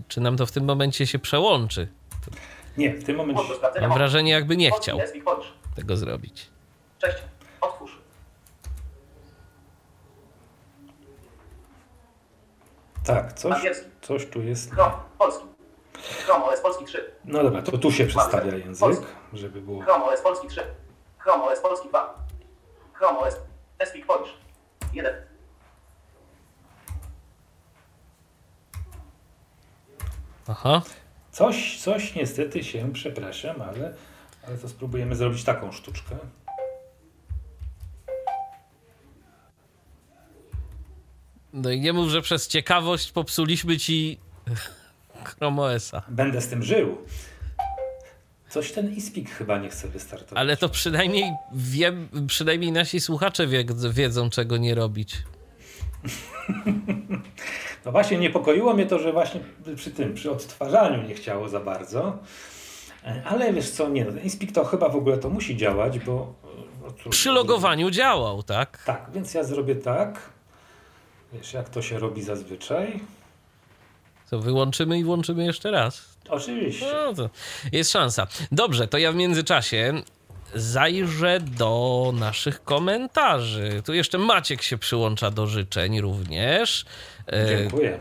czy nam to w tym momencie się przełączy. Nie, w tym momencie. Mam wrażenie, jakby nie chciał tego zrobić. Cześć. Otwórz. Tak, coś, coś tu jest. Chrome. Polski. Chrome OS Polski 3. No dobra, to tu się przedstawia język, żeby było. Chrome OS Polski 3. Chrome OS Polski 2. Chrome OS Espik Polish. 1. Aha. Coś, coś niestety się, przepraszam, ale, ale to spróbujemy zrobić taką sztuczkę. No i nie mów, że przez ciekawość popsuliśmy ci Chrome OS-a. Będę z tym żył. Coś ten ispik chyba nie chce wystartować. Ale to przynajmniej wiem, przynajmniej nasi słuchacze wie, wiedzą, czego nie robić. (laughs) No właśnie niepokoiło mnie to, że właśnie przy tym, przy odtwarzaniu nie chciało za bardzo. Ale wiesz co, nie, no, ten Inspik to chyba w ogóle to musi działać, bo... no Przy logowaniu działał, tak? Tak, więc ja zrobię tak. Wiesz, jak to się robi zazwyczaj? To wyłączymy i włączymy jeszcze raz. Oczywiście. No jest szansa. Dobrze, to ja w międzyczasie zajrzę do naszych komentarzy. Tu jeszcze Maciek się przyłącza do życzeń również. E, Dziękuję.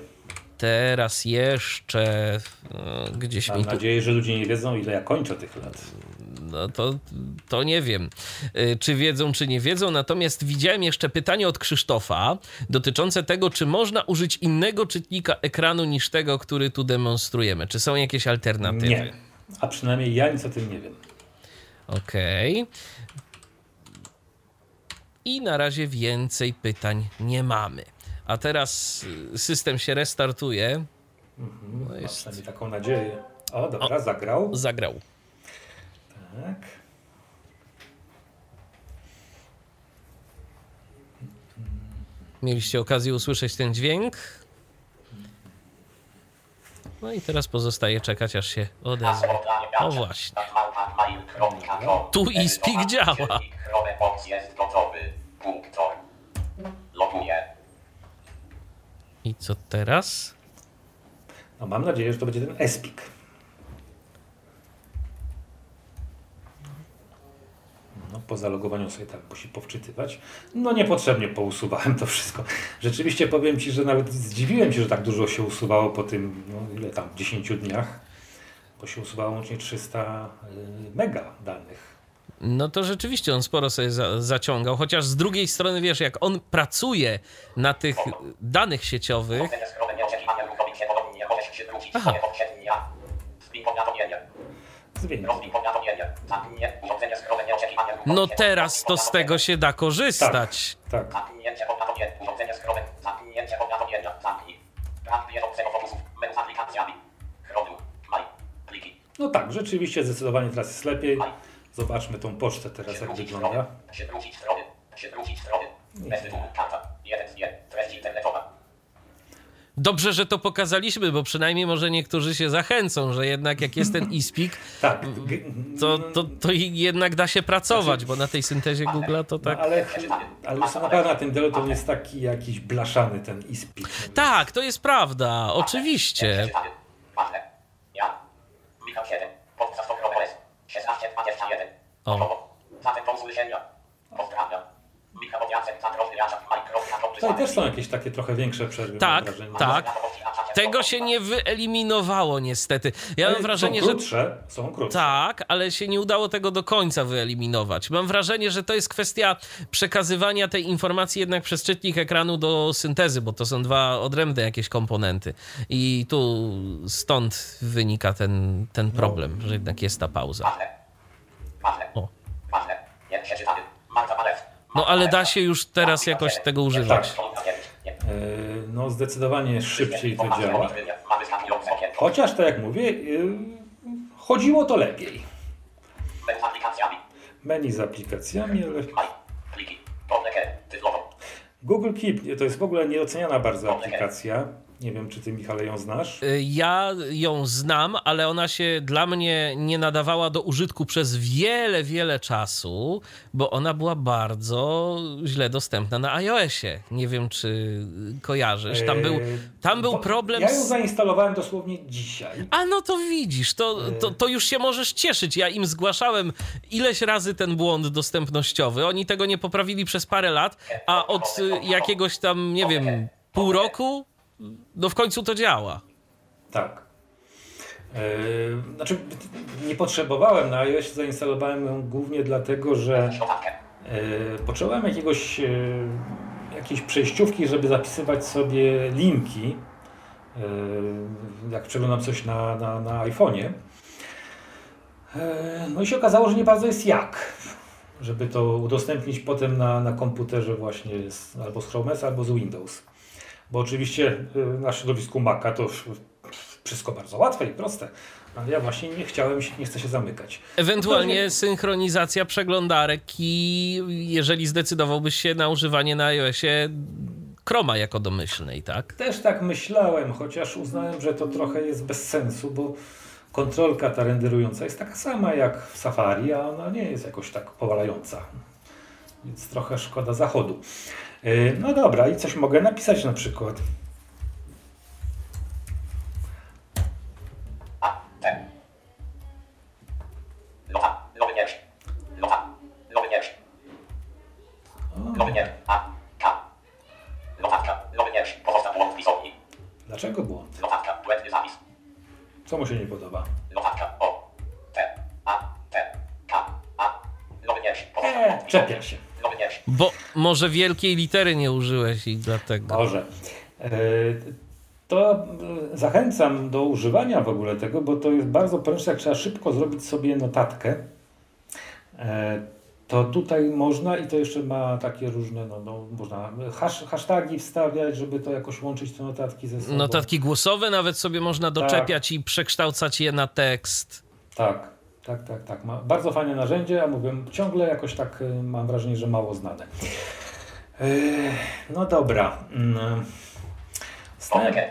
Teraz jeszcze e, gdzieś Mam mi tu nadzieję, że ludzie nie wiedzą, ile ja kończę tych lat. No to, to nie wiem, y, czy wiedzą, czy nie wiedzą. Natomiast widziałem jeszcze pytanie od Krzysztofa dotyczące tego, czy można użyć innego czytnika ekranu niż tego, który tu demonstrujemy. Czy są jakieś alternatywy? Nie. A przynajmniej ja nic o tym nie wiem. Okej. I na razie więcej pytań nie mamy. A teraz y, system się restartuje. No Mam jest, przynajmniej taką nadzieję. O, dobra, zagrał. zagrał. Tak. Mieliście okazję usłyszeć ten dźwięk. No i teraz pozostaje czekać, aż się odezwie. O właśnie. Tu działa. Gotowy. Punktor. Loguję. I co teraz? No mam nadzieję, że to będzie ten ESPIK. No, po zalogowaniu sobie tak musi powczytywać. No niepotrzebnie pousuwałem to wszystko. Rzeczywiście powiem Ci, że nawet zdziwiłem się, że tak dużo się usuwało po tym, no ile tam, 10 dniach. Bo się usuwało łącznie 300 y, mega danych. No to rzeczywiście on sporo sobie za, zaciągał, chociaż z drugiej strony, wiesz, jak on pracuje na tych danych sieciowych, Aha. No teraz to z tego się da korzystać. Tak. Pliki. No tak, rzeczywiście zdecydowanie teraz jest lepiej. Zobaczmy tą pocztę teraz, jak wygląda. strony. Się wrócić strony. Się wrócić strony. Bez tytułu. Karta. Jeden z nie. Treść internetowa. Dobrze, że to pokazaliśmy, bo przynajmniej może niektórzy się zachęcą, że jednak jak jest ten iSpeak, (laughs) Tak. to, to, to i jednak da się pracować, bo na tej syntezie Google'a to No, tak... ale, ale już na tym delu to on jest taki jakiś blaszany ten iSpeak. Tak, to jest prawda, oczywiście. Przeczytany. Ważne. Ja. Michał 7. Podczas okrowy OS. 1621. O. Gotowo. Zatem do usłyszenia. Pozdrawiam. Tutaj też są jakieś takie trochę większe przerwy. Tak, tak. Tego się nie wyeliminowało niestety. Ja mam wrażenie, są że krótsze, Są krótsze. Tak, ale się nie udało tego do końca wyeliminować. Mam wrażenie, że to jest kwestia przekazywania tej informacji jednak przez czytnik ekranu do syntezy, bo to są dwa odrębne jakieś komponenty. I tu stąd wynika ten, ten problem, że jednak jest ta pauza. O. Marta Malew. No ale da się już teraz jakoś tego używać. E, No zdecydowanie szybciej to działa. Chociaż tak jak mówię, y, chodziło to lepiej. Menu z aplikacjami. Ale. Google Keep to jest w ogóle nieoceniana bardzo aplikacja. Nie wiem, czy ty, Michale, ją znasz. Y, Ja ją znam, ale ona się dla mnie nie nadawała do użytku przez wiele, wiele czasu, bo ona była bardzo źle dostępna na iOSie. Nie wiem, czy kojarzysz. Tam był, tam był problem Ja ją z... zainstalowałem dosłownie dzisiaj. A no to widzisz, to, to, to już się możesz cieszyć. Ja im zgłaszałem ileś razy ten błąd dostępnościowy. Oni tego nie poprawili przez parę lat, a od y, jakiegoś tam, nie wiem, pół roku, no w końcu to działa. Tak. Yy, znaczy, nie potrzebowałem na iOS, zainstalowałem ją głównie dlatego, że yy, potrzebowałem jakiegoś, yy, jakiejś przejściówki, żeby zapisywać sobie linki, jak przeglądam coś na, na, na iPhone'ie. No i się okazało, że nie bardzo jest jak, żeby to udostępnić potem na, na komputerze właśnie z, albo z Chrome albo z Windows. Bo oczywiście yy, na środowisku Maca to wszystko bardzo łatwe i proste, ale ja właśnie nie chciałem, się, nie chcę się zamykać. Ewentualnie synchronizacja przeglądarek i jeżeli zdecydowałbyś się na używanie na iOSie Chroma jako domyślnej, tak? Też tak myślałem, chociaż uznałem, że to trochę jest bez sensu, bo kontrolka ta renderująca jest taka sama jak w Safari, a ona nie jest jakoś tak powalająca. Więc trochę szkoda zachodu. Yy, No dobra, i coś mogę napisać na przykład. Dlaczego błąd? Co mu się nie podoba? Eee, czepia się. Bo może wielkiej litery nie użyłeś i dlatego. Może. E, To e, zachęcam do używania w ogóle tego, bo to jest bardzo proste, jak trzeba szybko zrobić sobie notatkę. e, To tutaj można i to jeszcze ma takie różne, no, no można hash, hasztagi wstawiać, żeby to jakoś łączyć te notatki ze sobą. Notatki głosowe nawet sobie można doczepiać i przekształcać je na tekst. Tak, tak, tak, tak. Ma bardzo fajne narzędzie, a mówię, ciągle jakoś tak e, mam wrażenie, że mało znane. No dobra. Mm, Zastanawiam,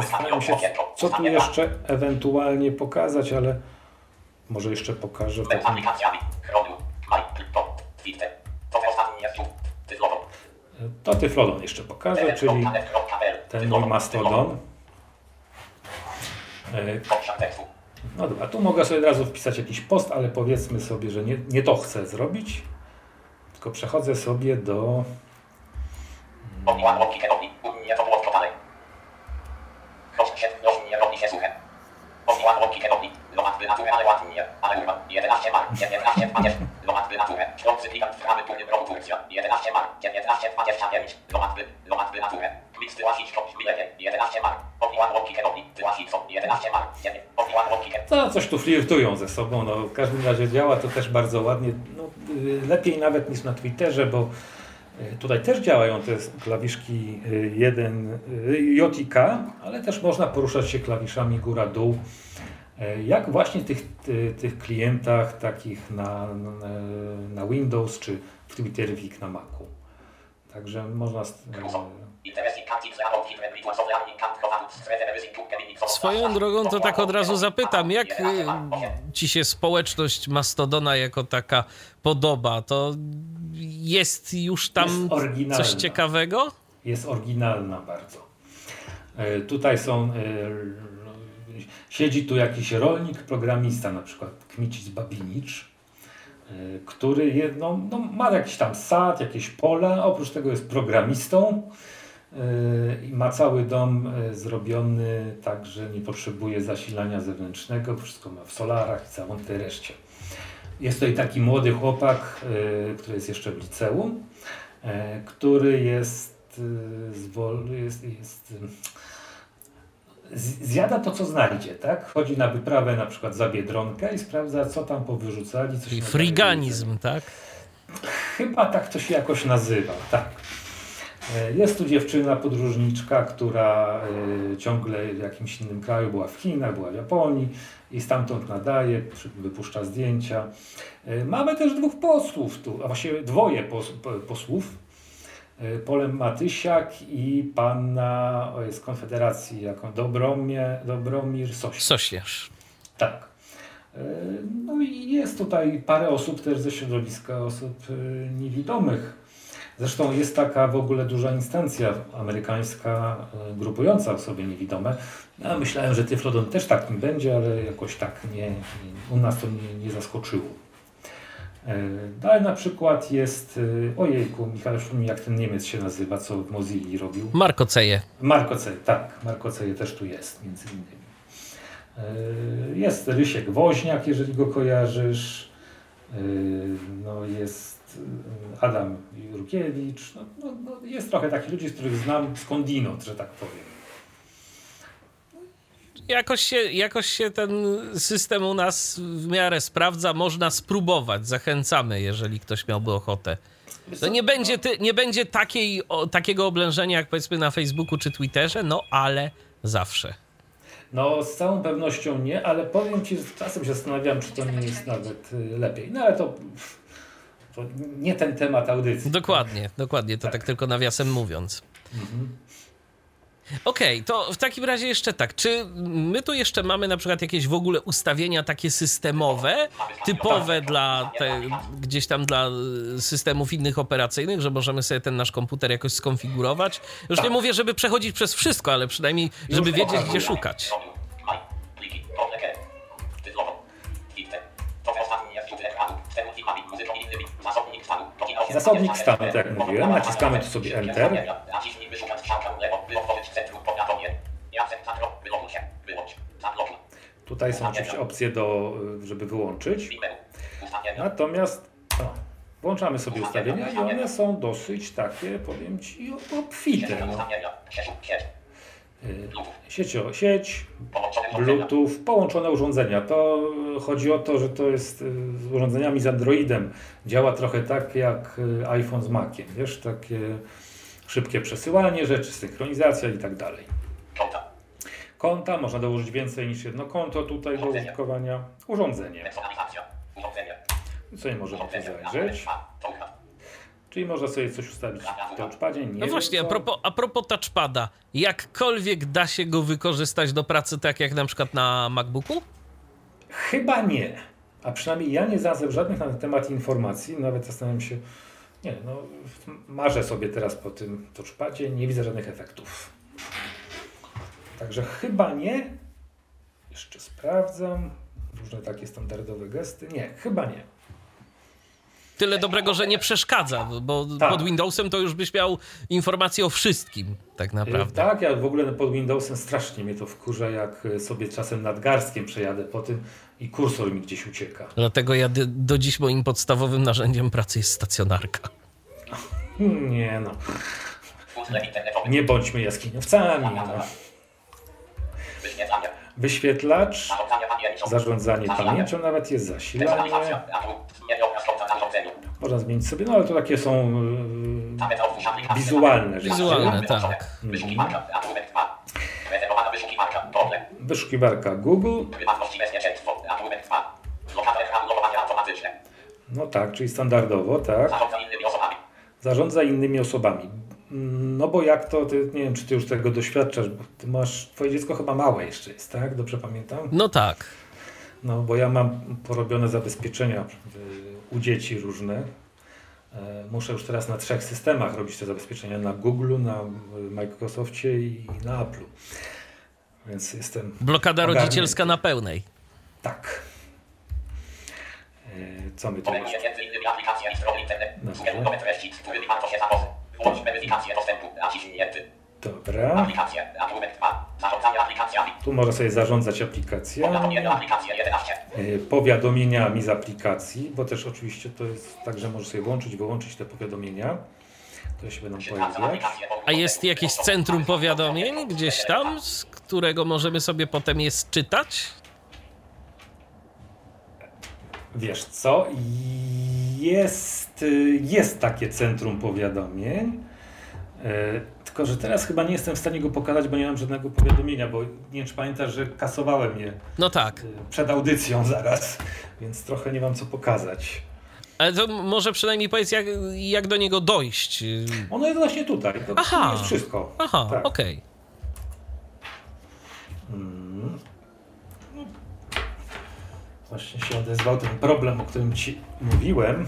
zastanawiam się, co tu jeszcze ewentualnie pokazać, ale może jeszcze pokażę tu. Tyflową. To Tyflodon jeszcze pokażę, czyli ten mój mastodon. No dobra, tu mogę sobie od razu wpisać jakiś post, ale powiedzmy sobie, że nie, nie to chcę zrobić, tylko przechodzę sobie do... Odniłam łąki kierowni. Nie to było wkopane. Proszę się, proszę nie robi się suche. Odniłam łąki kierowni. Lomat wynatury, ale ładnie. Ale urwa. 11 mar. 19 20. Lomat wynatury. Środcy klikam w prawy turny roku Turcja. 11 mar. 19 29. Lomat wy. Lomat wynatury. Klik tyłasić krok biletie. 11 mar. Odniłam łąki kierowni. Tyłasić co? 11 mar. 9. Odniłam łąki kierowni. No, coś tu flirtują ze sobą, no w każdym razie działa to też bardzo ładnie, no, y, lepiej nawet niż na Twitterze, bo y, tutaj też działają te klawiszki y, 1 y, J i K, ale też można poruszać się klawiszami góra-dół, y, jak właśnie tych, ty, tych klientach takich na, na, Windows czy w Twitterwik na Macu. Także można... z- Swoją drogą to tak od razu zapytam, jak y, ci się społeczność Mastodona jako taka podoba? To jest już tam Jest coś ciekawego? jest oryginalna bardzo. E, Tutaj są, e, siedzi tu jakiś rolnik, programista, na przykład Kmicic Babinicz, e, który jedno, no, ma jakiś tam sad, jakieś pola, oprócz tego jest programistą ma cały dom e, zrobiony tak, że nie potrzebuje zasilania zewnętrznego, wszystko ma w solarach i całą tę reszcie. Jest tutaj taki młody chłopak, e, który jest jeszcze w liceum, e, który jest, e, jest, jest e, zjada to, co znajdzie, tak? Chodzi na wyprawę na przykład za Biedronkę i sprawdza, co tam powyrzucali. Co się Czyli friganizm, tak? Chyba tak to się jakoś nazywa, tak. E, Jest tu dziewczyna podróżniczka, która e, ciągle w jakimś innym kraju była w Chinach, była w Japonii i stamtąd nadaje, wypuszcza zdjęcia. E, Mamy też dwóch posłów tu, a właściwie dwoje pos, po- posłów. Polem Matysiak i panna z Konfederacji, jaką Dobromie, Dobromir Soś. Sośnierz. Tak. No i jest tutaj parę osób też ze środowiska osób niewidomych. Zresztą jest taka w ogóle duża instancja amerykańska e, grupująca osoby niewidome. Ja myślałem, że Tyflodon też takim będzie, ale jakoś tak nie, u nas to nie, nie zaskoczyło. E, Dalej na przykład jest, e, ojejku, Michał, mi jak ten Niemiec się nazywa, co w Mozilla robił. Marko Ceje. Marko C, tak, Marko C też tu jest między innymi. Jest Rysiek Woźniak, jeżeli go kojarzysz. No jest Adam Jurkiewicz. No, no, no jest trochę takich ludzi, z których znam skądinąd, że tak powiem. Jakoś się, jakoś się ten system u nas w miarę sprawdza, można spróbować. Zachęcamy, jeżeli ktoś miałby ochotę. To nie będzie, ty, nie będzie takiej, o, takiego oblężenia jak powiedzmy na Facebooku czy Twitterze, no ale zawsze. No z całą pewnością nie, ale powiem Ci, że czasem się zastanawiam, czy to nie jest nawet yy, lepiej. No ale to, to nie ten temat audycji. Dokładnie, dokładnie, to tak, tylko nawiasem mówiąc. Okej, to w takim razie jeszcze tak, czy my tu jeszcze mamy na przykład jakieś w ogóle ustawienia takie systemowe, typowe dla te, gdzieś tam dla y, systemów innych operacyjnych, że możemy sobie ten nasz komputer jakoś skonfigurować? Już nie mówię, żeby przechodzić przez wszystko, ale przynajmniej, żeby wiedzieć, gdzie szukać. Zasobnik stanu. Godzina 18. Zasobnik stanu, tak jak mówiłem. Naciskamy tu sobie Enter. Tutaj są oczywiście opcje, do, żeby wyłączyć. Natomiast o, włączamy sobie ustawienia i one są dosyć takie, powiem Ci, obfite. No. Ustawienia. Sieć. Sieć. Bluetooth, połączone urządzenia. To y, chodzi o to, że to jest y, z urządzeniami z Androidem. Działa trochę tak jak iPhone z Maciem, wiesz, takie szybkie przesyłanie rzeczy, synchronizacja i tak dalej. Konta. Można dołożyć więcej niż jedno konto tutaj do użytkowania. Urządzenie, co nie możemy tu zajrzeć. Czyli można sobie coś ustawić w touchpadzie. Nie No właśnie, a propos, a propos touchpada, jakkolwiek da się go wykorzystać do pracy, tak jak na przykład na MacBooku? Chyba nie. A przynajmniej ja nie znalazłem żadnych na ten temat informacji. Nawet zastanawiam się, nie no, marzę sobie teraz po tym touchpadzie, nie widzę żadnych efektów. Także chyba nie. Jeszcze sprawdzam. Różne takie standardowe gesty. Nie, chyba nie. Tyle dobrego, że nie przeszkadza, bo Tak. pod Windowsem to już byś miał informacje o wszystkim, tak naprawdę. Tak, ja w ogóle pod Windowsem strasznie mnie to wkurza, jak sobie czasem nadgarstkiem przejadę po tym i kursor mi gdzieś ucieka. Dlatego ja do dziś moim podstawowym narzędziem pracy jest stacjonarka. Nie no, nie bądźmy jaskiniowcami. No. Wyświetlacz, Zarządzanie pamięcią. nawet jest zasilanie. Można zmienić sobie, no ale to takie są yy, aplikację. wizualne rzeczy. Wizualne. Tak. Wyszukiwarka. Apple 2. Rezerwowana wyszukiwarka. Google, Prywatność i bezpieczeństwo. Apple 2. Blokada ekranu logowanie automatyczne. no tak, czyli standardowo, tak. Zarządza innymi osobami. No bo jak to, ty, nie wiem, czy ty już tego doświadczasz, bo ty masz, twoje dziecko chyba małe jeszcze jest, tak? Dobrze pamiętam? No tak. No bo ja mam porobione zabezpieczenia y, u dzieci różne. E, Muszę już teraz na trzech systemach robić te zabezpieczenia. Na Google, na y, Microsoftie i na Apple'u. Więc jestem Blokada rodzicielska na pełnej. tak. E, Co my tu. Dobrze. Włącz weryfikację dostępu. Naciśnięty. Dobra. Aplikacje. Apple 2. Zarządzanie aplikacjami. Tu można sobie zarządzać aplikacjami. Powiadomienia aplikacje 11. e, powiadomieniami z aplikacji, bo też oczywiście to jest tak, że możesz sobie włączyć, wyłączyć te powiadomienia. To się będą pojawiać. A jest jakieś centrum powiadomień gdzieś tam, z którego możemy sobie potem je czytać? Wiesz co? Jest, y, jest takie centrum powiadomień. e, Tylko, że teraz chyba nie jestem w stanie go pokazać, bo nie mam żadnego powiadomienia, bo nie wiem, czy pamiętasz, że kasowałem je No tak. y, przed audycją (laughs) zaraz, więc trochę nie mam co pokazać. Ale to może przynajmniej powiedz, jak, jak do niego dojść. Ono jest właśnie tutaj. To Aha. jest wszystko. Aha, Tak. okej. Właśnie się odezwał ten problem, o którym ci mówiłem,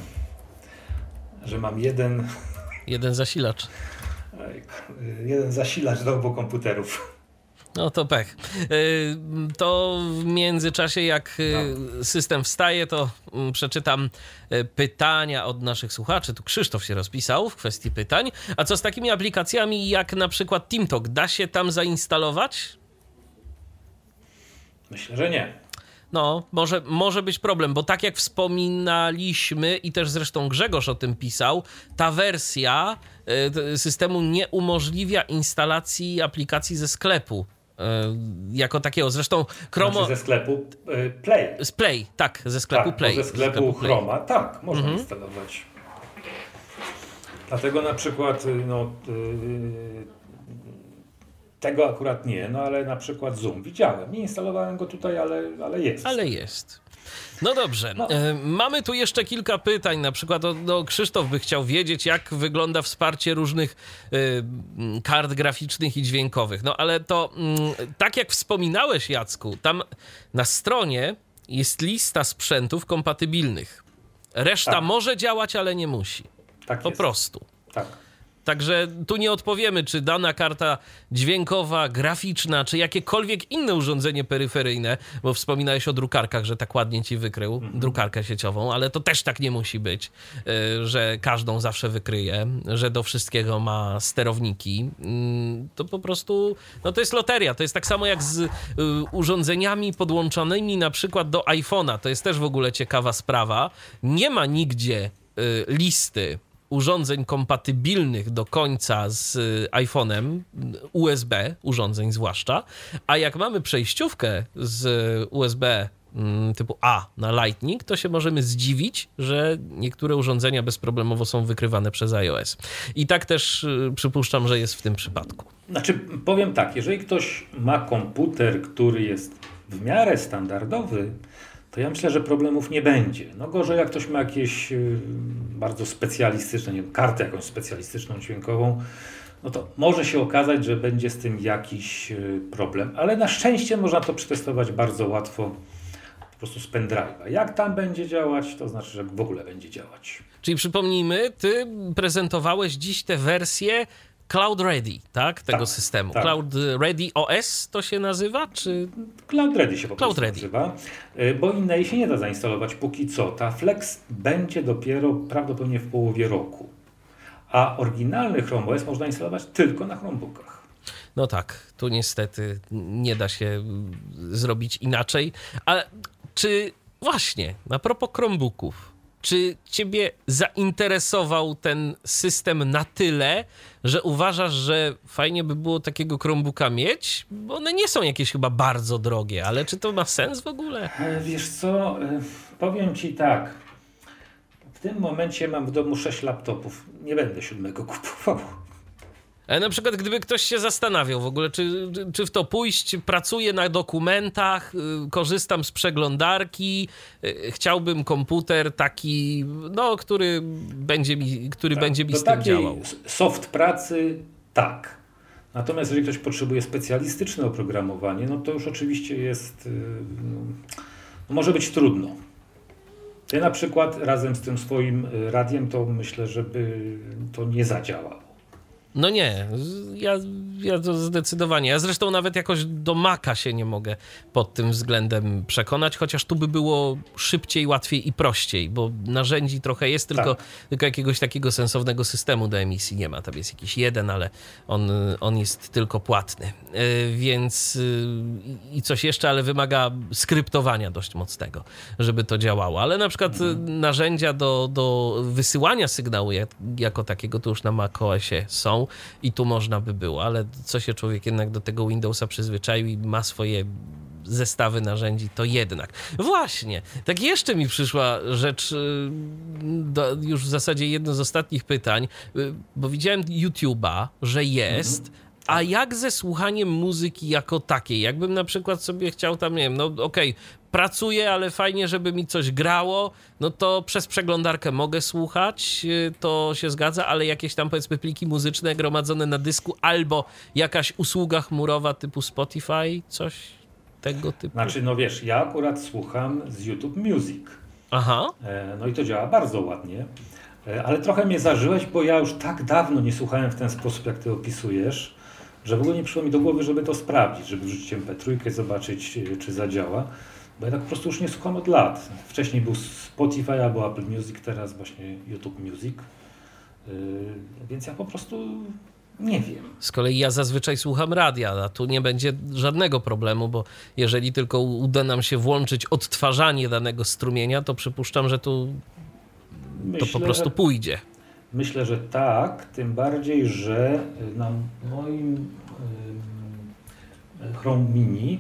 że mam jeden, Jeden zasilacz. jeden zasilacz do obu komputerów. No to pech. Y, To w międzyczasie, jak y, system wstaje, to mm, przeczytam y, pytania od naszych słuchaczy. Tu Krzysztof się rozpisał w kwestii pytań. A co z takimi aplikacjami jak na przykład TeamTalk? Da się tam zainstalować? Myślę, że nie. No, może, może być problem, bo tak jak wspominaliśmy i też zresztą Grzegorz o tym pisał, ta wersja t- systemu nie umożliwia instalacji aplikacji ze sklepu y, jako takiego. Zresztą Chromo... Znaczy ze sklepu y, Play. Z Play, tak, ze sklepu tak, Play. Ze sklepu Play. Chroma, tak, można Mhm. instalować. Dlatego na przykład, no, tego akurat nie, no ale na przykład Zoom widziałem. Nie instalowałem go tutaj, ale, ale jest. Ale jest. No dobrze. No. E, Mamy tu jeszcze kilka pytań. Na przykład o, no, Krzysztof by chciał wiedzieć, jak wygląda wsparcie różnych m, kart graficznych i dźwiękowych. No ale to mm, tak jak wspominałeś, Jacku, tam na stronie jest lista sprzętów kompatybilnych. Reszta Tak. może działać, ale nie musi. tak Po jest. prostu. Tak. Także tu nie odpowiemy, czy dana karta dźwiękowa, graficzna, czy jakiekolwiek inne urządzenie peryferyjne, bo wspominałeś o drukarkach, że tak ładnie ci wykrył drukarkę sieciową, ale to też tak nie musi być, y, że każdą zawsze wykryje, że do wszystkiego ma sterowniki. Mm, To po prostu, no to jest loteria. To jest tak samo jak z y, urządzeniami podłączonymi na przykład do iPhone'a. To jest też w ogóle ciekawa sprawa. Nie ma nigdzie y, listy urządzeń kompatybilnych do końca z y, iPhone'em, USB urządzeń zwłaszcza, a jak mamy przejściówkę z USB mm, typu A na Lightning, to się możemy zdziwić, że niektóre urządzenia bezproblemowo są wykrywane przez iOS. I tak też y, przypuszczam, że jest w tym przypadku. Znaczy, powiem tak, jeżeli ktoś ma komputer, który jest w miarę standardowy, to ja myślę, że problemów nie będzie. No gorzej, jak ktoś ma jakieś y, bardzo specjalistyczne, nie wiem, kartę jakąś specjalistyczną dźwiękową, no to może się okazać, że będzie z tym jakiś y, problem, ale na szczęście można to przetestować bardzo łatwo po prostu z pendrive'a. Jak tam będzie działać, to znaczy, że w ogóle będzie działać. Czyli przypomnijmy, ty prezentowałeś dziś tę wersję Cloud Ready, tak? Tego Tak, systemu. tak. Cloud Ready OS to się nazywa, czy... Cloud Ready się po Cloud prostu Ready. nazywa, y, bo innej się nie da zainstalować póki co. Ta Flex będzie dopiero prawdopodobnie w połowie roku, a oryginalny Chrome OS można instalować tylko na Chromebookach. No tak, tu niestety nie da się mm, zrobić inaczej. Ale czy właśnie, na propos Chromebooków, czy ciebie zainteresował ten system na tyle, że uważasz, że fajnie by było takiego Chromebooka mieć? Bo one nie są jakieś chyba bardzo drogie, ale czy to ma sens w ogóle? Wiesz co, y, powiem Ci tak. W tym momencie mam w domu 6 laptopów. Nie będę siódmego kupował. Ale na przykład, gdyby ktoś się zastanawiał w ogóle, czy, czy w to pójść, pracuję na dokumentach, y, korzystam z przeglądarki, y, chciałbym komputer taki, no, który będzie mi, który Tak, będzie mi do z tym działał. soft pracy tak. Natomiast jeżeli ktoś potrzebuje specjalistyczne oprogramowanie, no to już oczywiście jest, y, no, może być trudno. Ja na przykład razem z tym swoim radiem to myślę, żeby to nie zadziałało. No nie, ja, ja to zdecydowanie. Ja zresztą nawet jakoś do Maca się nie mogę pod tym względem przekonać, chociaż tu by było szybciej, łatwiej i prościej, bo narzędzi trochę jest, tylko, Tak. tylko jakiegoś takiego sensownego systemu do emisji nie ma. Tam jest jakiś jeden, ale on, on jest tylko płatny. Yy, Więc yy, i coś jeszcze, ale wymaga skryptowania dość mocnego, żeby to działało. Ale na przykład yy, narzędzia do, do wysyłania sygnału jak, jako takiego to już na macOSie są i tu można by było, ale co się człowiek jednak do tego Windowsa przyzwyczaił i ma swoje zestawy narzędzi, to jednak. Właśnie, tak jeszcze mi przyszła rzecz, y, do, już w zasadzie jedno z ostatnich pytań, y, bo widziałem YouTube'a, że jest, a jak ze słuchaniem muzyki jako takiej? Jakbym na przykład sobie chciał tam, nie wiem, no okej, pracuję, ale fajnie, żeby mi coś grało, no to przez przeglądarkę mogę słuchać, y, to się zgadza, ale jakieś tam powiedzmy pliki muzyczne gromadzone na dysku albo jakaś usługa chmurowa typu Spotify, coś tego typu. Znaczy, no wiesz, ja akurat słucham z YouTube Music. Aha, E, No i to działa bardzo ładnie. E, Ale trochę mnie zażyłeś, bo ja już tak dawno nie słuchałem w ten sposób, jak ty opisujesz, że w ogóle nie przyszło mi do głowy, żeby to sprawdzić, żeby wrzucić MP3, zobaczyć, e, czy zadziała. Bo ja tak po prostu już nie słucham od lat. Wcześniej był Spotify albo Apple Music, teraz właśnie YouTube Music. E, Więc ja po prostu nie wiem. z kolei ja zazwyczaj słucham radia, a tu nie będzie żadnego problemu, bo jeżeli tylko uda nam się włączyć odtwarzanie danego strumienia, to przypuszczam, że tu to Myślę, po prostu pójdzie. Myślę, że tak, tym bardziej, że na moim ym, Chrome Mini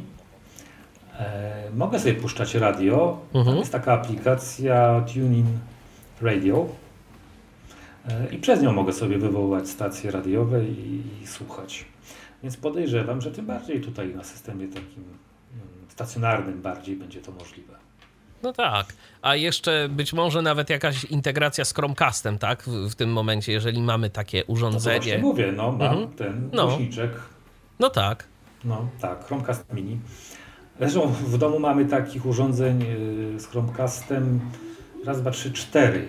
mogę sobie puszczać radio. Mhm. Jest taka aplikacja TuneIn Radio e, i przez nią mogę sobie wywoływać stacje radiowe i, i słuchać. Więc podejrzewam, że tym bardziej tutaj na systemie takim ym, stacjonarnym bardziej będzie to możliwe. No tak. A jeszcze być może nawet jakaś integracja z Chromecastem, tak? W, w tym momencie, jeżeli mamy takie No to właśnie urządzenie. mówię, no mam Mhm. ten No. głośniczek No tak. No tak, Chromecast Mini. Zresztą w domu mamy takich urządzeń y, z Chromecastem raz, dwa, trzy, cztery. Y,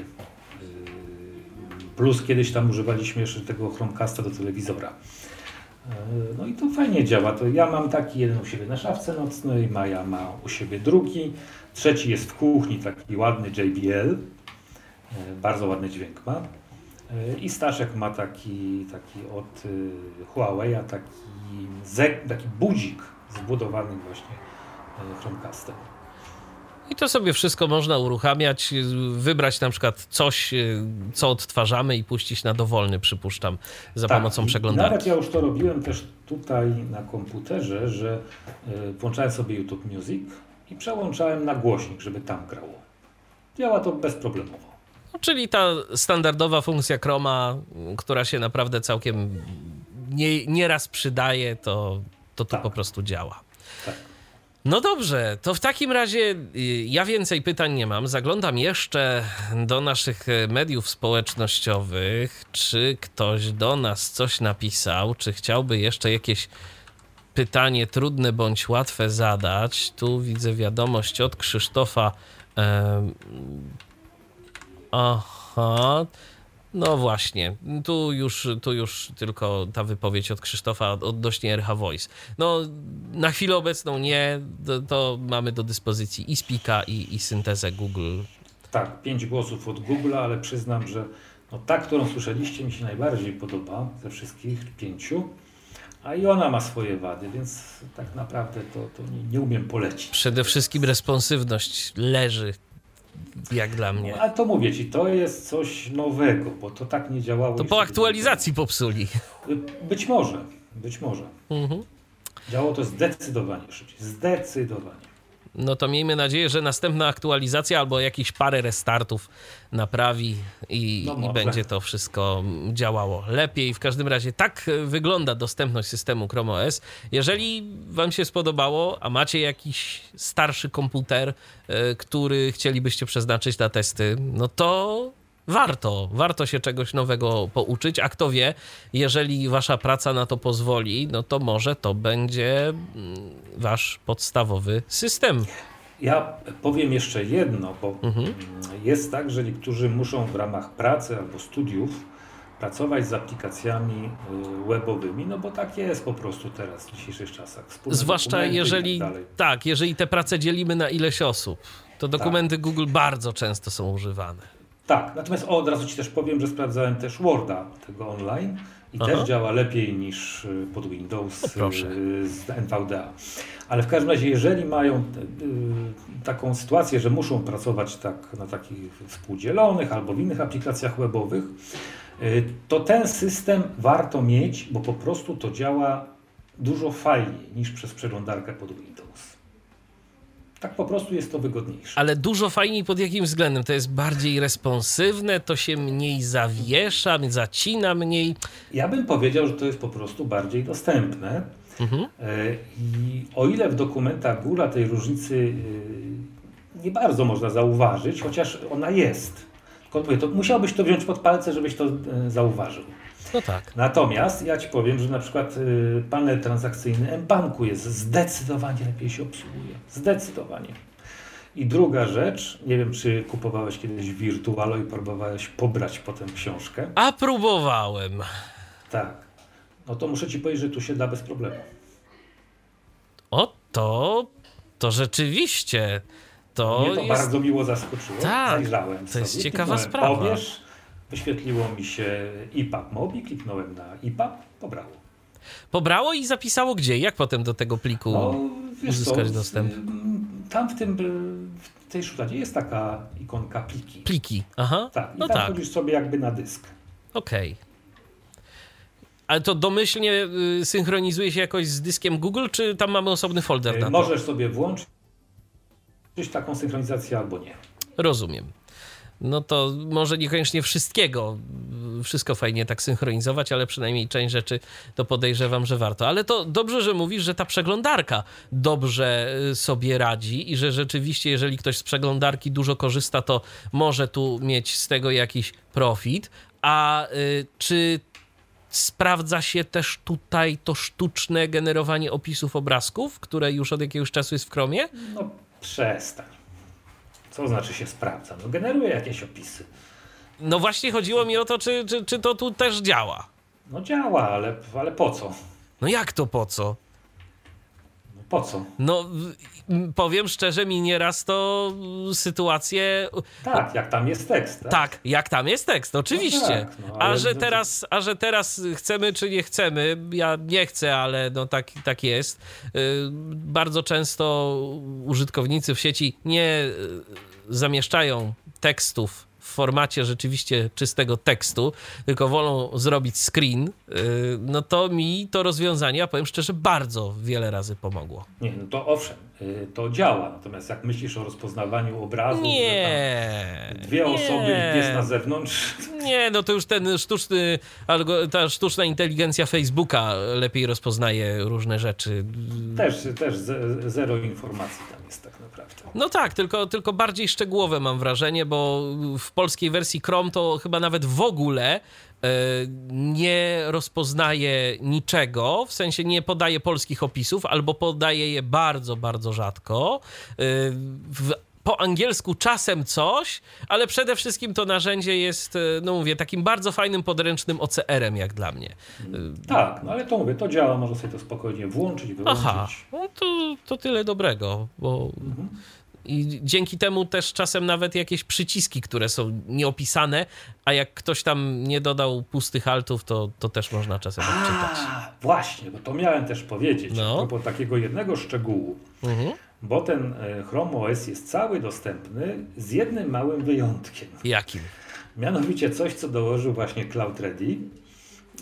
Plus kiedyś tam używaliśmy jeszcze tego Chromecasta do telewizora. Y, No i to fajnie działa. To ja mam taki jeden u siebie na szafce nocnej, Maja ma u siebie drugi, trzeci jest w kuchni, taki ładny JBL. Bardzo ładny dźwięk ma. I Staszek ma taki, taki od Huawei'a, taki, taki budzik zbudowany właśnie Chromecastem. I to sobie wszystko można uruchamiać, wybrać na przykład coś, y, co odtwarzamy i puścić na dowolny, przypuszczam, za pomocą Tak, i przeglądarki. Nawet ja już to robiłem też tutaj na komputerze, że y, włączałem sobie YouTube Music i przełączałem na głośnik, żeby tam grało. Działa to bezproblemowo. No, czyli ta standardowa funkcja Chroma, która się naprawdę całkiem nie, nieraz przydaje, to, to tu Tak. po prostu działa. Tak. No dobrze, to w takim razie y, ja więcej pytań nie mam. Zaglądam jeszcze do naszych y, mediów społecznościowych. Czy ktoś do nas coś napisał? Czy chciałby jeszcze jakieś pytanie trudne bądź łatwe zadać? Tu widzę wiadomość od Krzysztofa. Aha. No właśnie, tu już, tu już tylko ta wypowiedź od Krzysztofa odnośnie RH Voice. No, na chwilę obecną nie, to, to mamy do dyspozycji i Spika, i, i syntezę Google. Tak, pięć głosów od Google, ale przyznam, że no, ta, którą słyszeliście, mi się najbardziej podoba ze wszystkich pięciu. A i ona ma swoje wady, więc tak naprawdę to, to nie, nie umiem polecić. Przede wszystkim responsywność leży, jak dla mnie. No, ale to mówię ci, to jest coś nowego, bo to tak nie działało. To po aktualizacji popsuli. Być może, być może. Mhm. Działało to zdecydowanie szybciej. Zdecydowanie. No to miejmy nadzieję, że następna aktualizacja albo jakieś parę restartów naprawi i, No i będzie to wszystko działało lepiej. W każdym razie tak wygląda dostępność systemu Chrome OS. Jeżeli Wam się spodobało, a macie jakiś starszy komputer, e, który chcielibyście przeznaczyć na testy, no to warto, warto się czegoś nowego pouczyć, a kto wie, jeżeli wasza praca na to pozwoli, no to może to będzie mm, wasz podstawowy system. Ja powiem jeszcze jedno, bo Mhm. jest tak, że niektórzy muszą w ramach pracy albo studiów pracować z aplikacjami y, webowymi, no bo tak jest po prostu teraz w dzisiejszych czasach. Wspólne Zwłaszcza i jeżeli, tak tak, jeżeli te prace dzielimy na ileś osób, to dokumenty Google bardzo często są używane. Tak, natomiast o, od razu Ci też powiem, że sprawdzałem też Worda tego online i Aha. też działa lepiej niż y, pod Windows O, y, z NVDA. Ale w każdym razie, jeżeli mają y, taką sytuację, że muszą pracować tak na takich współdzielonych albo w innych aplikacjach webowych, to ten system warto mieć, bo po prostu to działa dużo fajniej niż przez przeglądarkę pod Windows. Tak po prostu jest to wygodniejsze. Ale dużo fajniej pod jakim względem? To jest bardziej responsywne, to się mniej zawiesza, zacina mniej. Ja bym powiedział, że to jest po prostu bardziej dostępne. Mhm. E, I o ile w dokumentach Google tej różnicy e, nie bardzo można zauważyć, chociaż ona jest. Tylko mówię, to musiałbyś to wziąć pod palce, żebyś to e, zauważył. No tak. Natomiast ja Ci powiem, że na przykład e, panel transakcyjny mBanku jest zdecydowanie lepiej się obsługuje. Zdecydowanie. I druga rzecz, nie wiem czy kupowałeś kiedyś Virtualo i próbowałeś pobrać potem książkę. A próbowałem. Tak. No to muszę Ci powiedzieć, że tu się da bez problemu. O, to, to rzeczywiście. To, Mnie to jest. bardzo miło zaskoczyło. Tak, Zajrzałem to sobie, jest ciekawa kliknąłem sprawa. Pobierz, wyświetliło mi się IPAP Mobi, kliknąłem na IPAP, pobrało. Pobrało i zapisało gdzie? Jak potem do tego pliku No, uzyskać co, dostęp? Tam w tym, w tej szufladzie jest taka ikonka pliki. Pliki. Aha. Tak, i no tam tak. sobie jakby na dysk. Okej. Ale to domyślnie y, synchronizuje się jakoś z dyskiem Google, czy tam mamy osobny folder Y, na to? Możesz sobie włączyć taką synchronizację albo nie. Rozumiem. No to może niekoniecznie wszystkiego, wszystko fajnie tak synchronizować, ale przynajmniej część rzeczy to podejrzewam, że warto. Ale to dobrze, że mówisz, że ta przeglądarka dobrze y, sobie radzi i że rzeczywiście, jeżeli ktoś z przeglądarki dużo korzysta, to może tu mieć z tego jakiś profit. A y, czy sprawdza się też tutaj to sztuczne generowanie opisów obrazków, które już od jakiegoś czasu jest w Chromie? No przestań. Co znaczy się sprawdza? No generuje jakieś opisy. No właśnie chodziło mi o to, czy, czy, czy to tu też działa. No działa, ale, ale po co? No jak to po co? No po co? No powiem szczerze, mi nieraz to sytuacje. Tak, jak tam jest tekst. Tak. Tak, jak tam jest tekst, oczywiście. tak, no, a, że teraz, a że teraz chcemy czy nie chcemy, ja nie chcę, ale no tak, tak jest. Y, Bardzo często użytkownicy w sieci nie y, zamieszczają tekstów w formacie rzeczywiście czystego tekstu, tylko wolą zrobić screen, y, no to mi to rozwiązanie, ja powiem szczerze, bardzo wiele razy pomogło. Nie, no to owszem, to działa. Natomiast jak myślisz o rozpoznawaniu obrazu, Nie. dwie nie. osoby jest na zewnątrz, (laughs) nie, no to już ten sztuczny, ta sztuczna inteligencja Facebooka lepiej rozpoznaje różne rzeczy. Też, też ze, zero informacji tam jest tak naprawdę. No tak, tylko, tylko bardziej szczegółowe mam wrażenie, bo w polskiej wersji Chrome to chyba nawet w ogóle e, nie rozpoznaje niczego, w sensie nie podaje polskich opisów, albo podaje je bardzo, bardzo rzadko. E, w po angielsku czasem coś, ale przede wszystkim to narzędzie jest, e, no mówię, takim bardzo fajnym podręcznym OCR-em, jak dla mnie. Tak, no ale to mówię, to działa, można sobie to spokojnie włączyć, wyłączyć. Aha, no to, to tyle dobrego, bo Mhm. i dzięki temu też czasem nawet jakieś przyciski, które są nieopisane, a jak ktoś tam nie dodał pustych altów, to, to też można czasem odczytać. A, właśnie, bo to miałem też powiedzieć. No. Propos takiego jednego szczegółu. Mhm. Bo ten e, Chrome OS jest cały dostępny z jednym małym wyjątkiem. Jakim? Mianowicie coś, co dołożył właśnie Cloud Ready,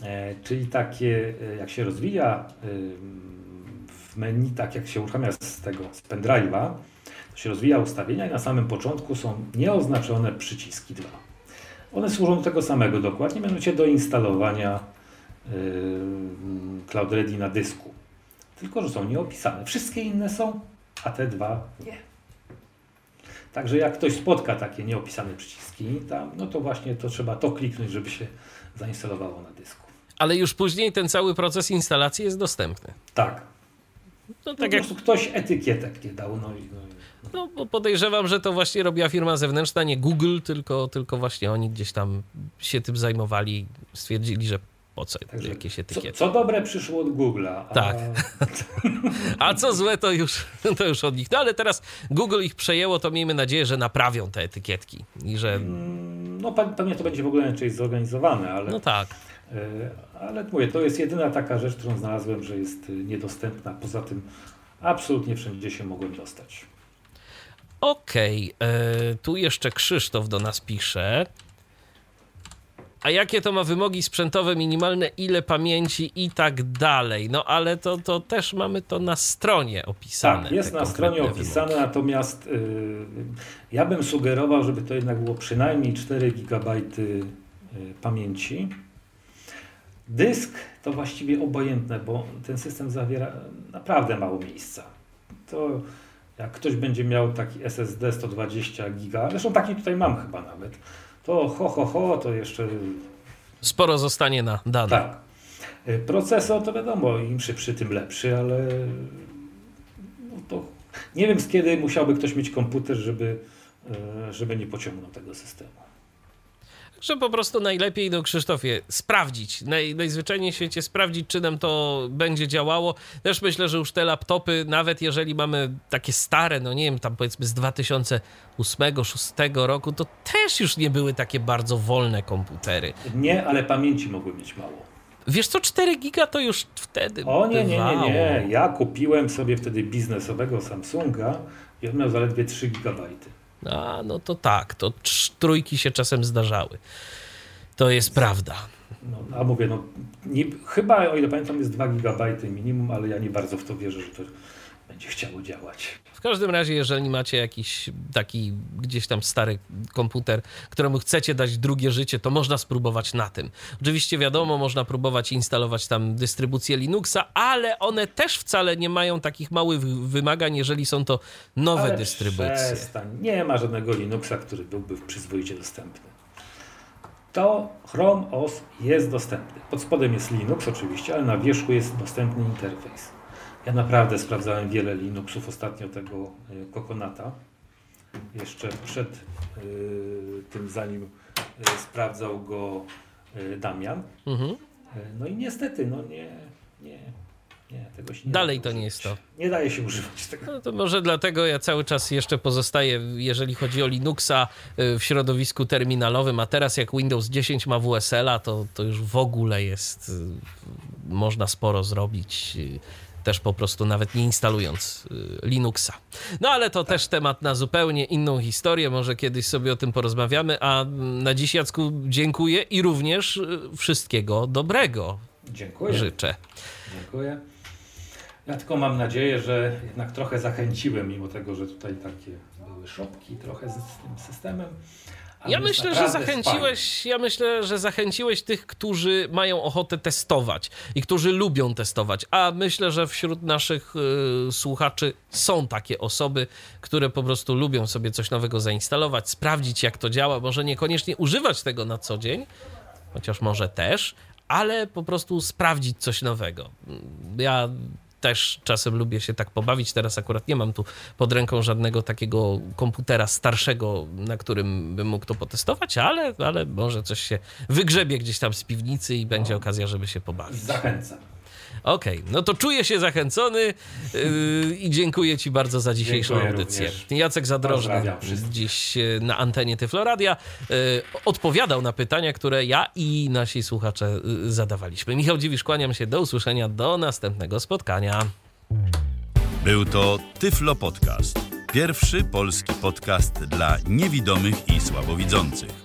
e, czyli takie, e, jak się rozwija w menu, tak jak się uruchamia z tego, z pendrive'a, to się rozwija ustawienia i na samym początku są nieoznaczone przyciski dwa. One służą do tego samego dokładnie, mianowicie do instalowania Cloud Ready na dysku. Tylko, że są nieopisane. Wszystkie inne są, a te dwa nie. Także jak ktoś spotka takie nieopisane przyciski tam, no to właśnie to trzeba to kliknąć, żeby się zainstalowało na dysku. Ale już później ten cały proces instalacji jest dostępny. Tak. No Po tak jak, prostu ktoś etykietek nie dał. No, no, i- no bo podejrzewam, że to właśnie robiła firma zewnętrzna, nie Google, tylko, tylko właśnie oni gdzieś tam się tym zajmowali, stwierdzili, że po co Także jakieś co, etykiety. co dobre przyszło od Google'a. A, Tak. (laughs) A co złe, to już, to już od nich. No ale teraz Google ich przejęło, to miejmy nadzieję, że naprawią te etykietki i że. Mm, No pe- pewnie to będzie w ogóle inaczej zorganizowane, ale, No tak. e, ale mówię, to jest jedyna taka rzecz, którą znalazłem, że jest y, niedostępna. Poza tym absolutnie wszędzie się mogłem dostać. Okej, e, tu jeszcze Krzysztof do nas pisze. A jakie to ma wymogi sprzętowe minimalne, ile pamięci i tak dalej? No ale to, to też mamy to na stronie opisane. Tak, jest na stronie opisane, wymogi. natomiast y, ja bym sugerował, żeby to jednak było przynajmniej 4 GB y, pamięci. Dysk to właściwie obojętne, bo ten system zawiera naprawdę mało miejsca. To jak ktoś będzie miał taki SSD 120 GB, zresztą taki tutaj mam chyba nawet, to ho, ho, ho, to jeszcze Sporo zostanie na dane. tak. Procesor to wiadomo, im szybszy, tym lepszy, ale no to nie wiem z kiedy musiałby ktoś mieć komputer, żeby, y, żeby nie pociągnął tego systemu. Że po prostu najlepiej, no Krzysztofie, sprawdzić, naj, najzwyczajniej w świecie sprawdzić, czy nam to będzie działało. Też myślę, że już te laptopy, nawet jeżeli mamy takie stare, no nie wiem, tam powiedzmy z 2008-2006 roku, to też już nie były takie bardzo wolne komputery. Nie, ale pamięci mogły mieć mało. Wiesz co, 4 giga to już wtedy O nie, nie, nie, nie. Ja kupiłem sobie wtedy biznesowego Samsunga i on miał zaledwie 3 GB. A, no to tak, to trójki się czasem zdarzały. To jest prawda. No, a mówię, no nie, chyba o ile pamiętam jest 2 GB minimum, ale ja nie bardzo w to wierzę, że to będzie chciało działać. W każdym razie, jeżeli macie jakiś taki gdzieś tam stary komputer, któremu chcecie dać drugie życie, to można spróbować na tym. Oczywiście wiadomo, można próbować instalować tam dystrybucję Linuxa, ale one też wcale nie mają takich małych wymagań, jeżeli są to nowe Ale dystrybucje. Przestań. Nie ma żadnego Linuxa, który byłby przyzwoicie dostępny. To Chrome OS jest dostępny. Pod spodem jest Linux oczywiście, ale na wierzchu jest dostępny interfejs. Ja naprawdę sprawdzałem wiele Linuxów ostatnio tego y, Coconata. Jeszcze przed y, tym, zanim y, sprawdzał go Damian. Mhm. No i niestety, no nie, nie, nie, tego się nie Dalej da to nie jest to. Nie daje się używać tego. No to może dlatego ja cały czas jeszcze pozostaję, jeżeli chodzi o Linuxa, w środowisku terminalowym, a teraz jak Windows 10 ma WSL-a, to, to już w ogóle jest, można sporo zrobić, też po prostu nawet nie instalując y, Linuxa. No ale to też temat na zupełnie inną historię, może kiedyś sobie o tym porozmawiamy, a mm, na dziś Jacku dziękuję i również y, wszystkiego dobrego Dziękuję. życzę. Dziękuję. Ja tylko mam nadzieję, że jednak trochę zachęciłem, mimo tego, że tutaj takie były szopki trochę z, tym systemem, Ja myślę, że zachęciłeś, ja myślę, że zachęciłeś tych, którzy mają ochotę testować i którzy lubią testować. A myślę, że wśród naszych y, słuchaczy są takie osoby, które po prostu lubią sobie coś nowego zainstalować, sprawdzić jak to działa, może niekoniecznie używać tego na co dzień, chociaż może też, ale po prostu sprawdzić coś nowego. Ja też czasem lubię się tak pobawić. Teraz akurat nie mam tu pod ręką żadnego takiego komputera starszego, na którym bym mógł to potestować, ale, ale może coś się wygrzebie gdzieś tam z piwnicy i będzie okazja, żeby się pobawić. Zachęcam. Okej, no to czuję się zachęcony yy, i dziękuję Ci bardzo za dzisiejszą Dziękuję audycję. również. Jacek Zadrożny dziś yy, na antenie Tyfloradia yy, odpowiadał na pytania, które ja i nasi słuchacze yy, zadawaliśmy. Michał Dziwisz, kłaniam się, do usłyszenia, do następnego spotkania. Był to Tyflo Podcast. Pierwszy polski podcast dla niewidomych i słabowidzących.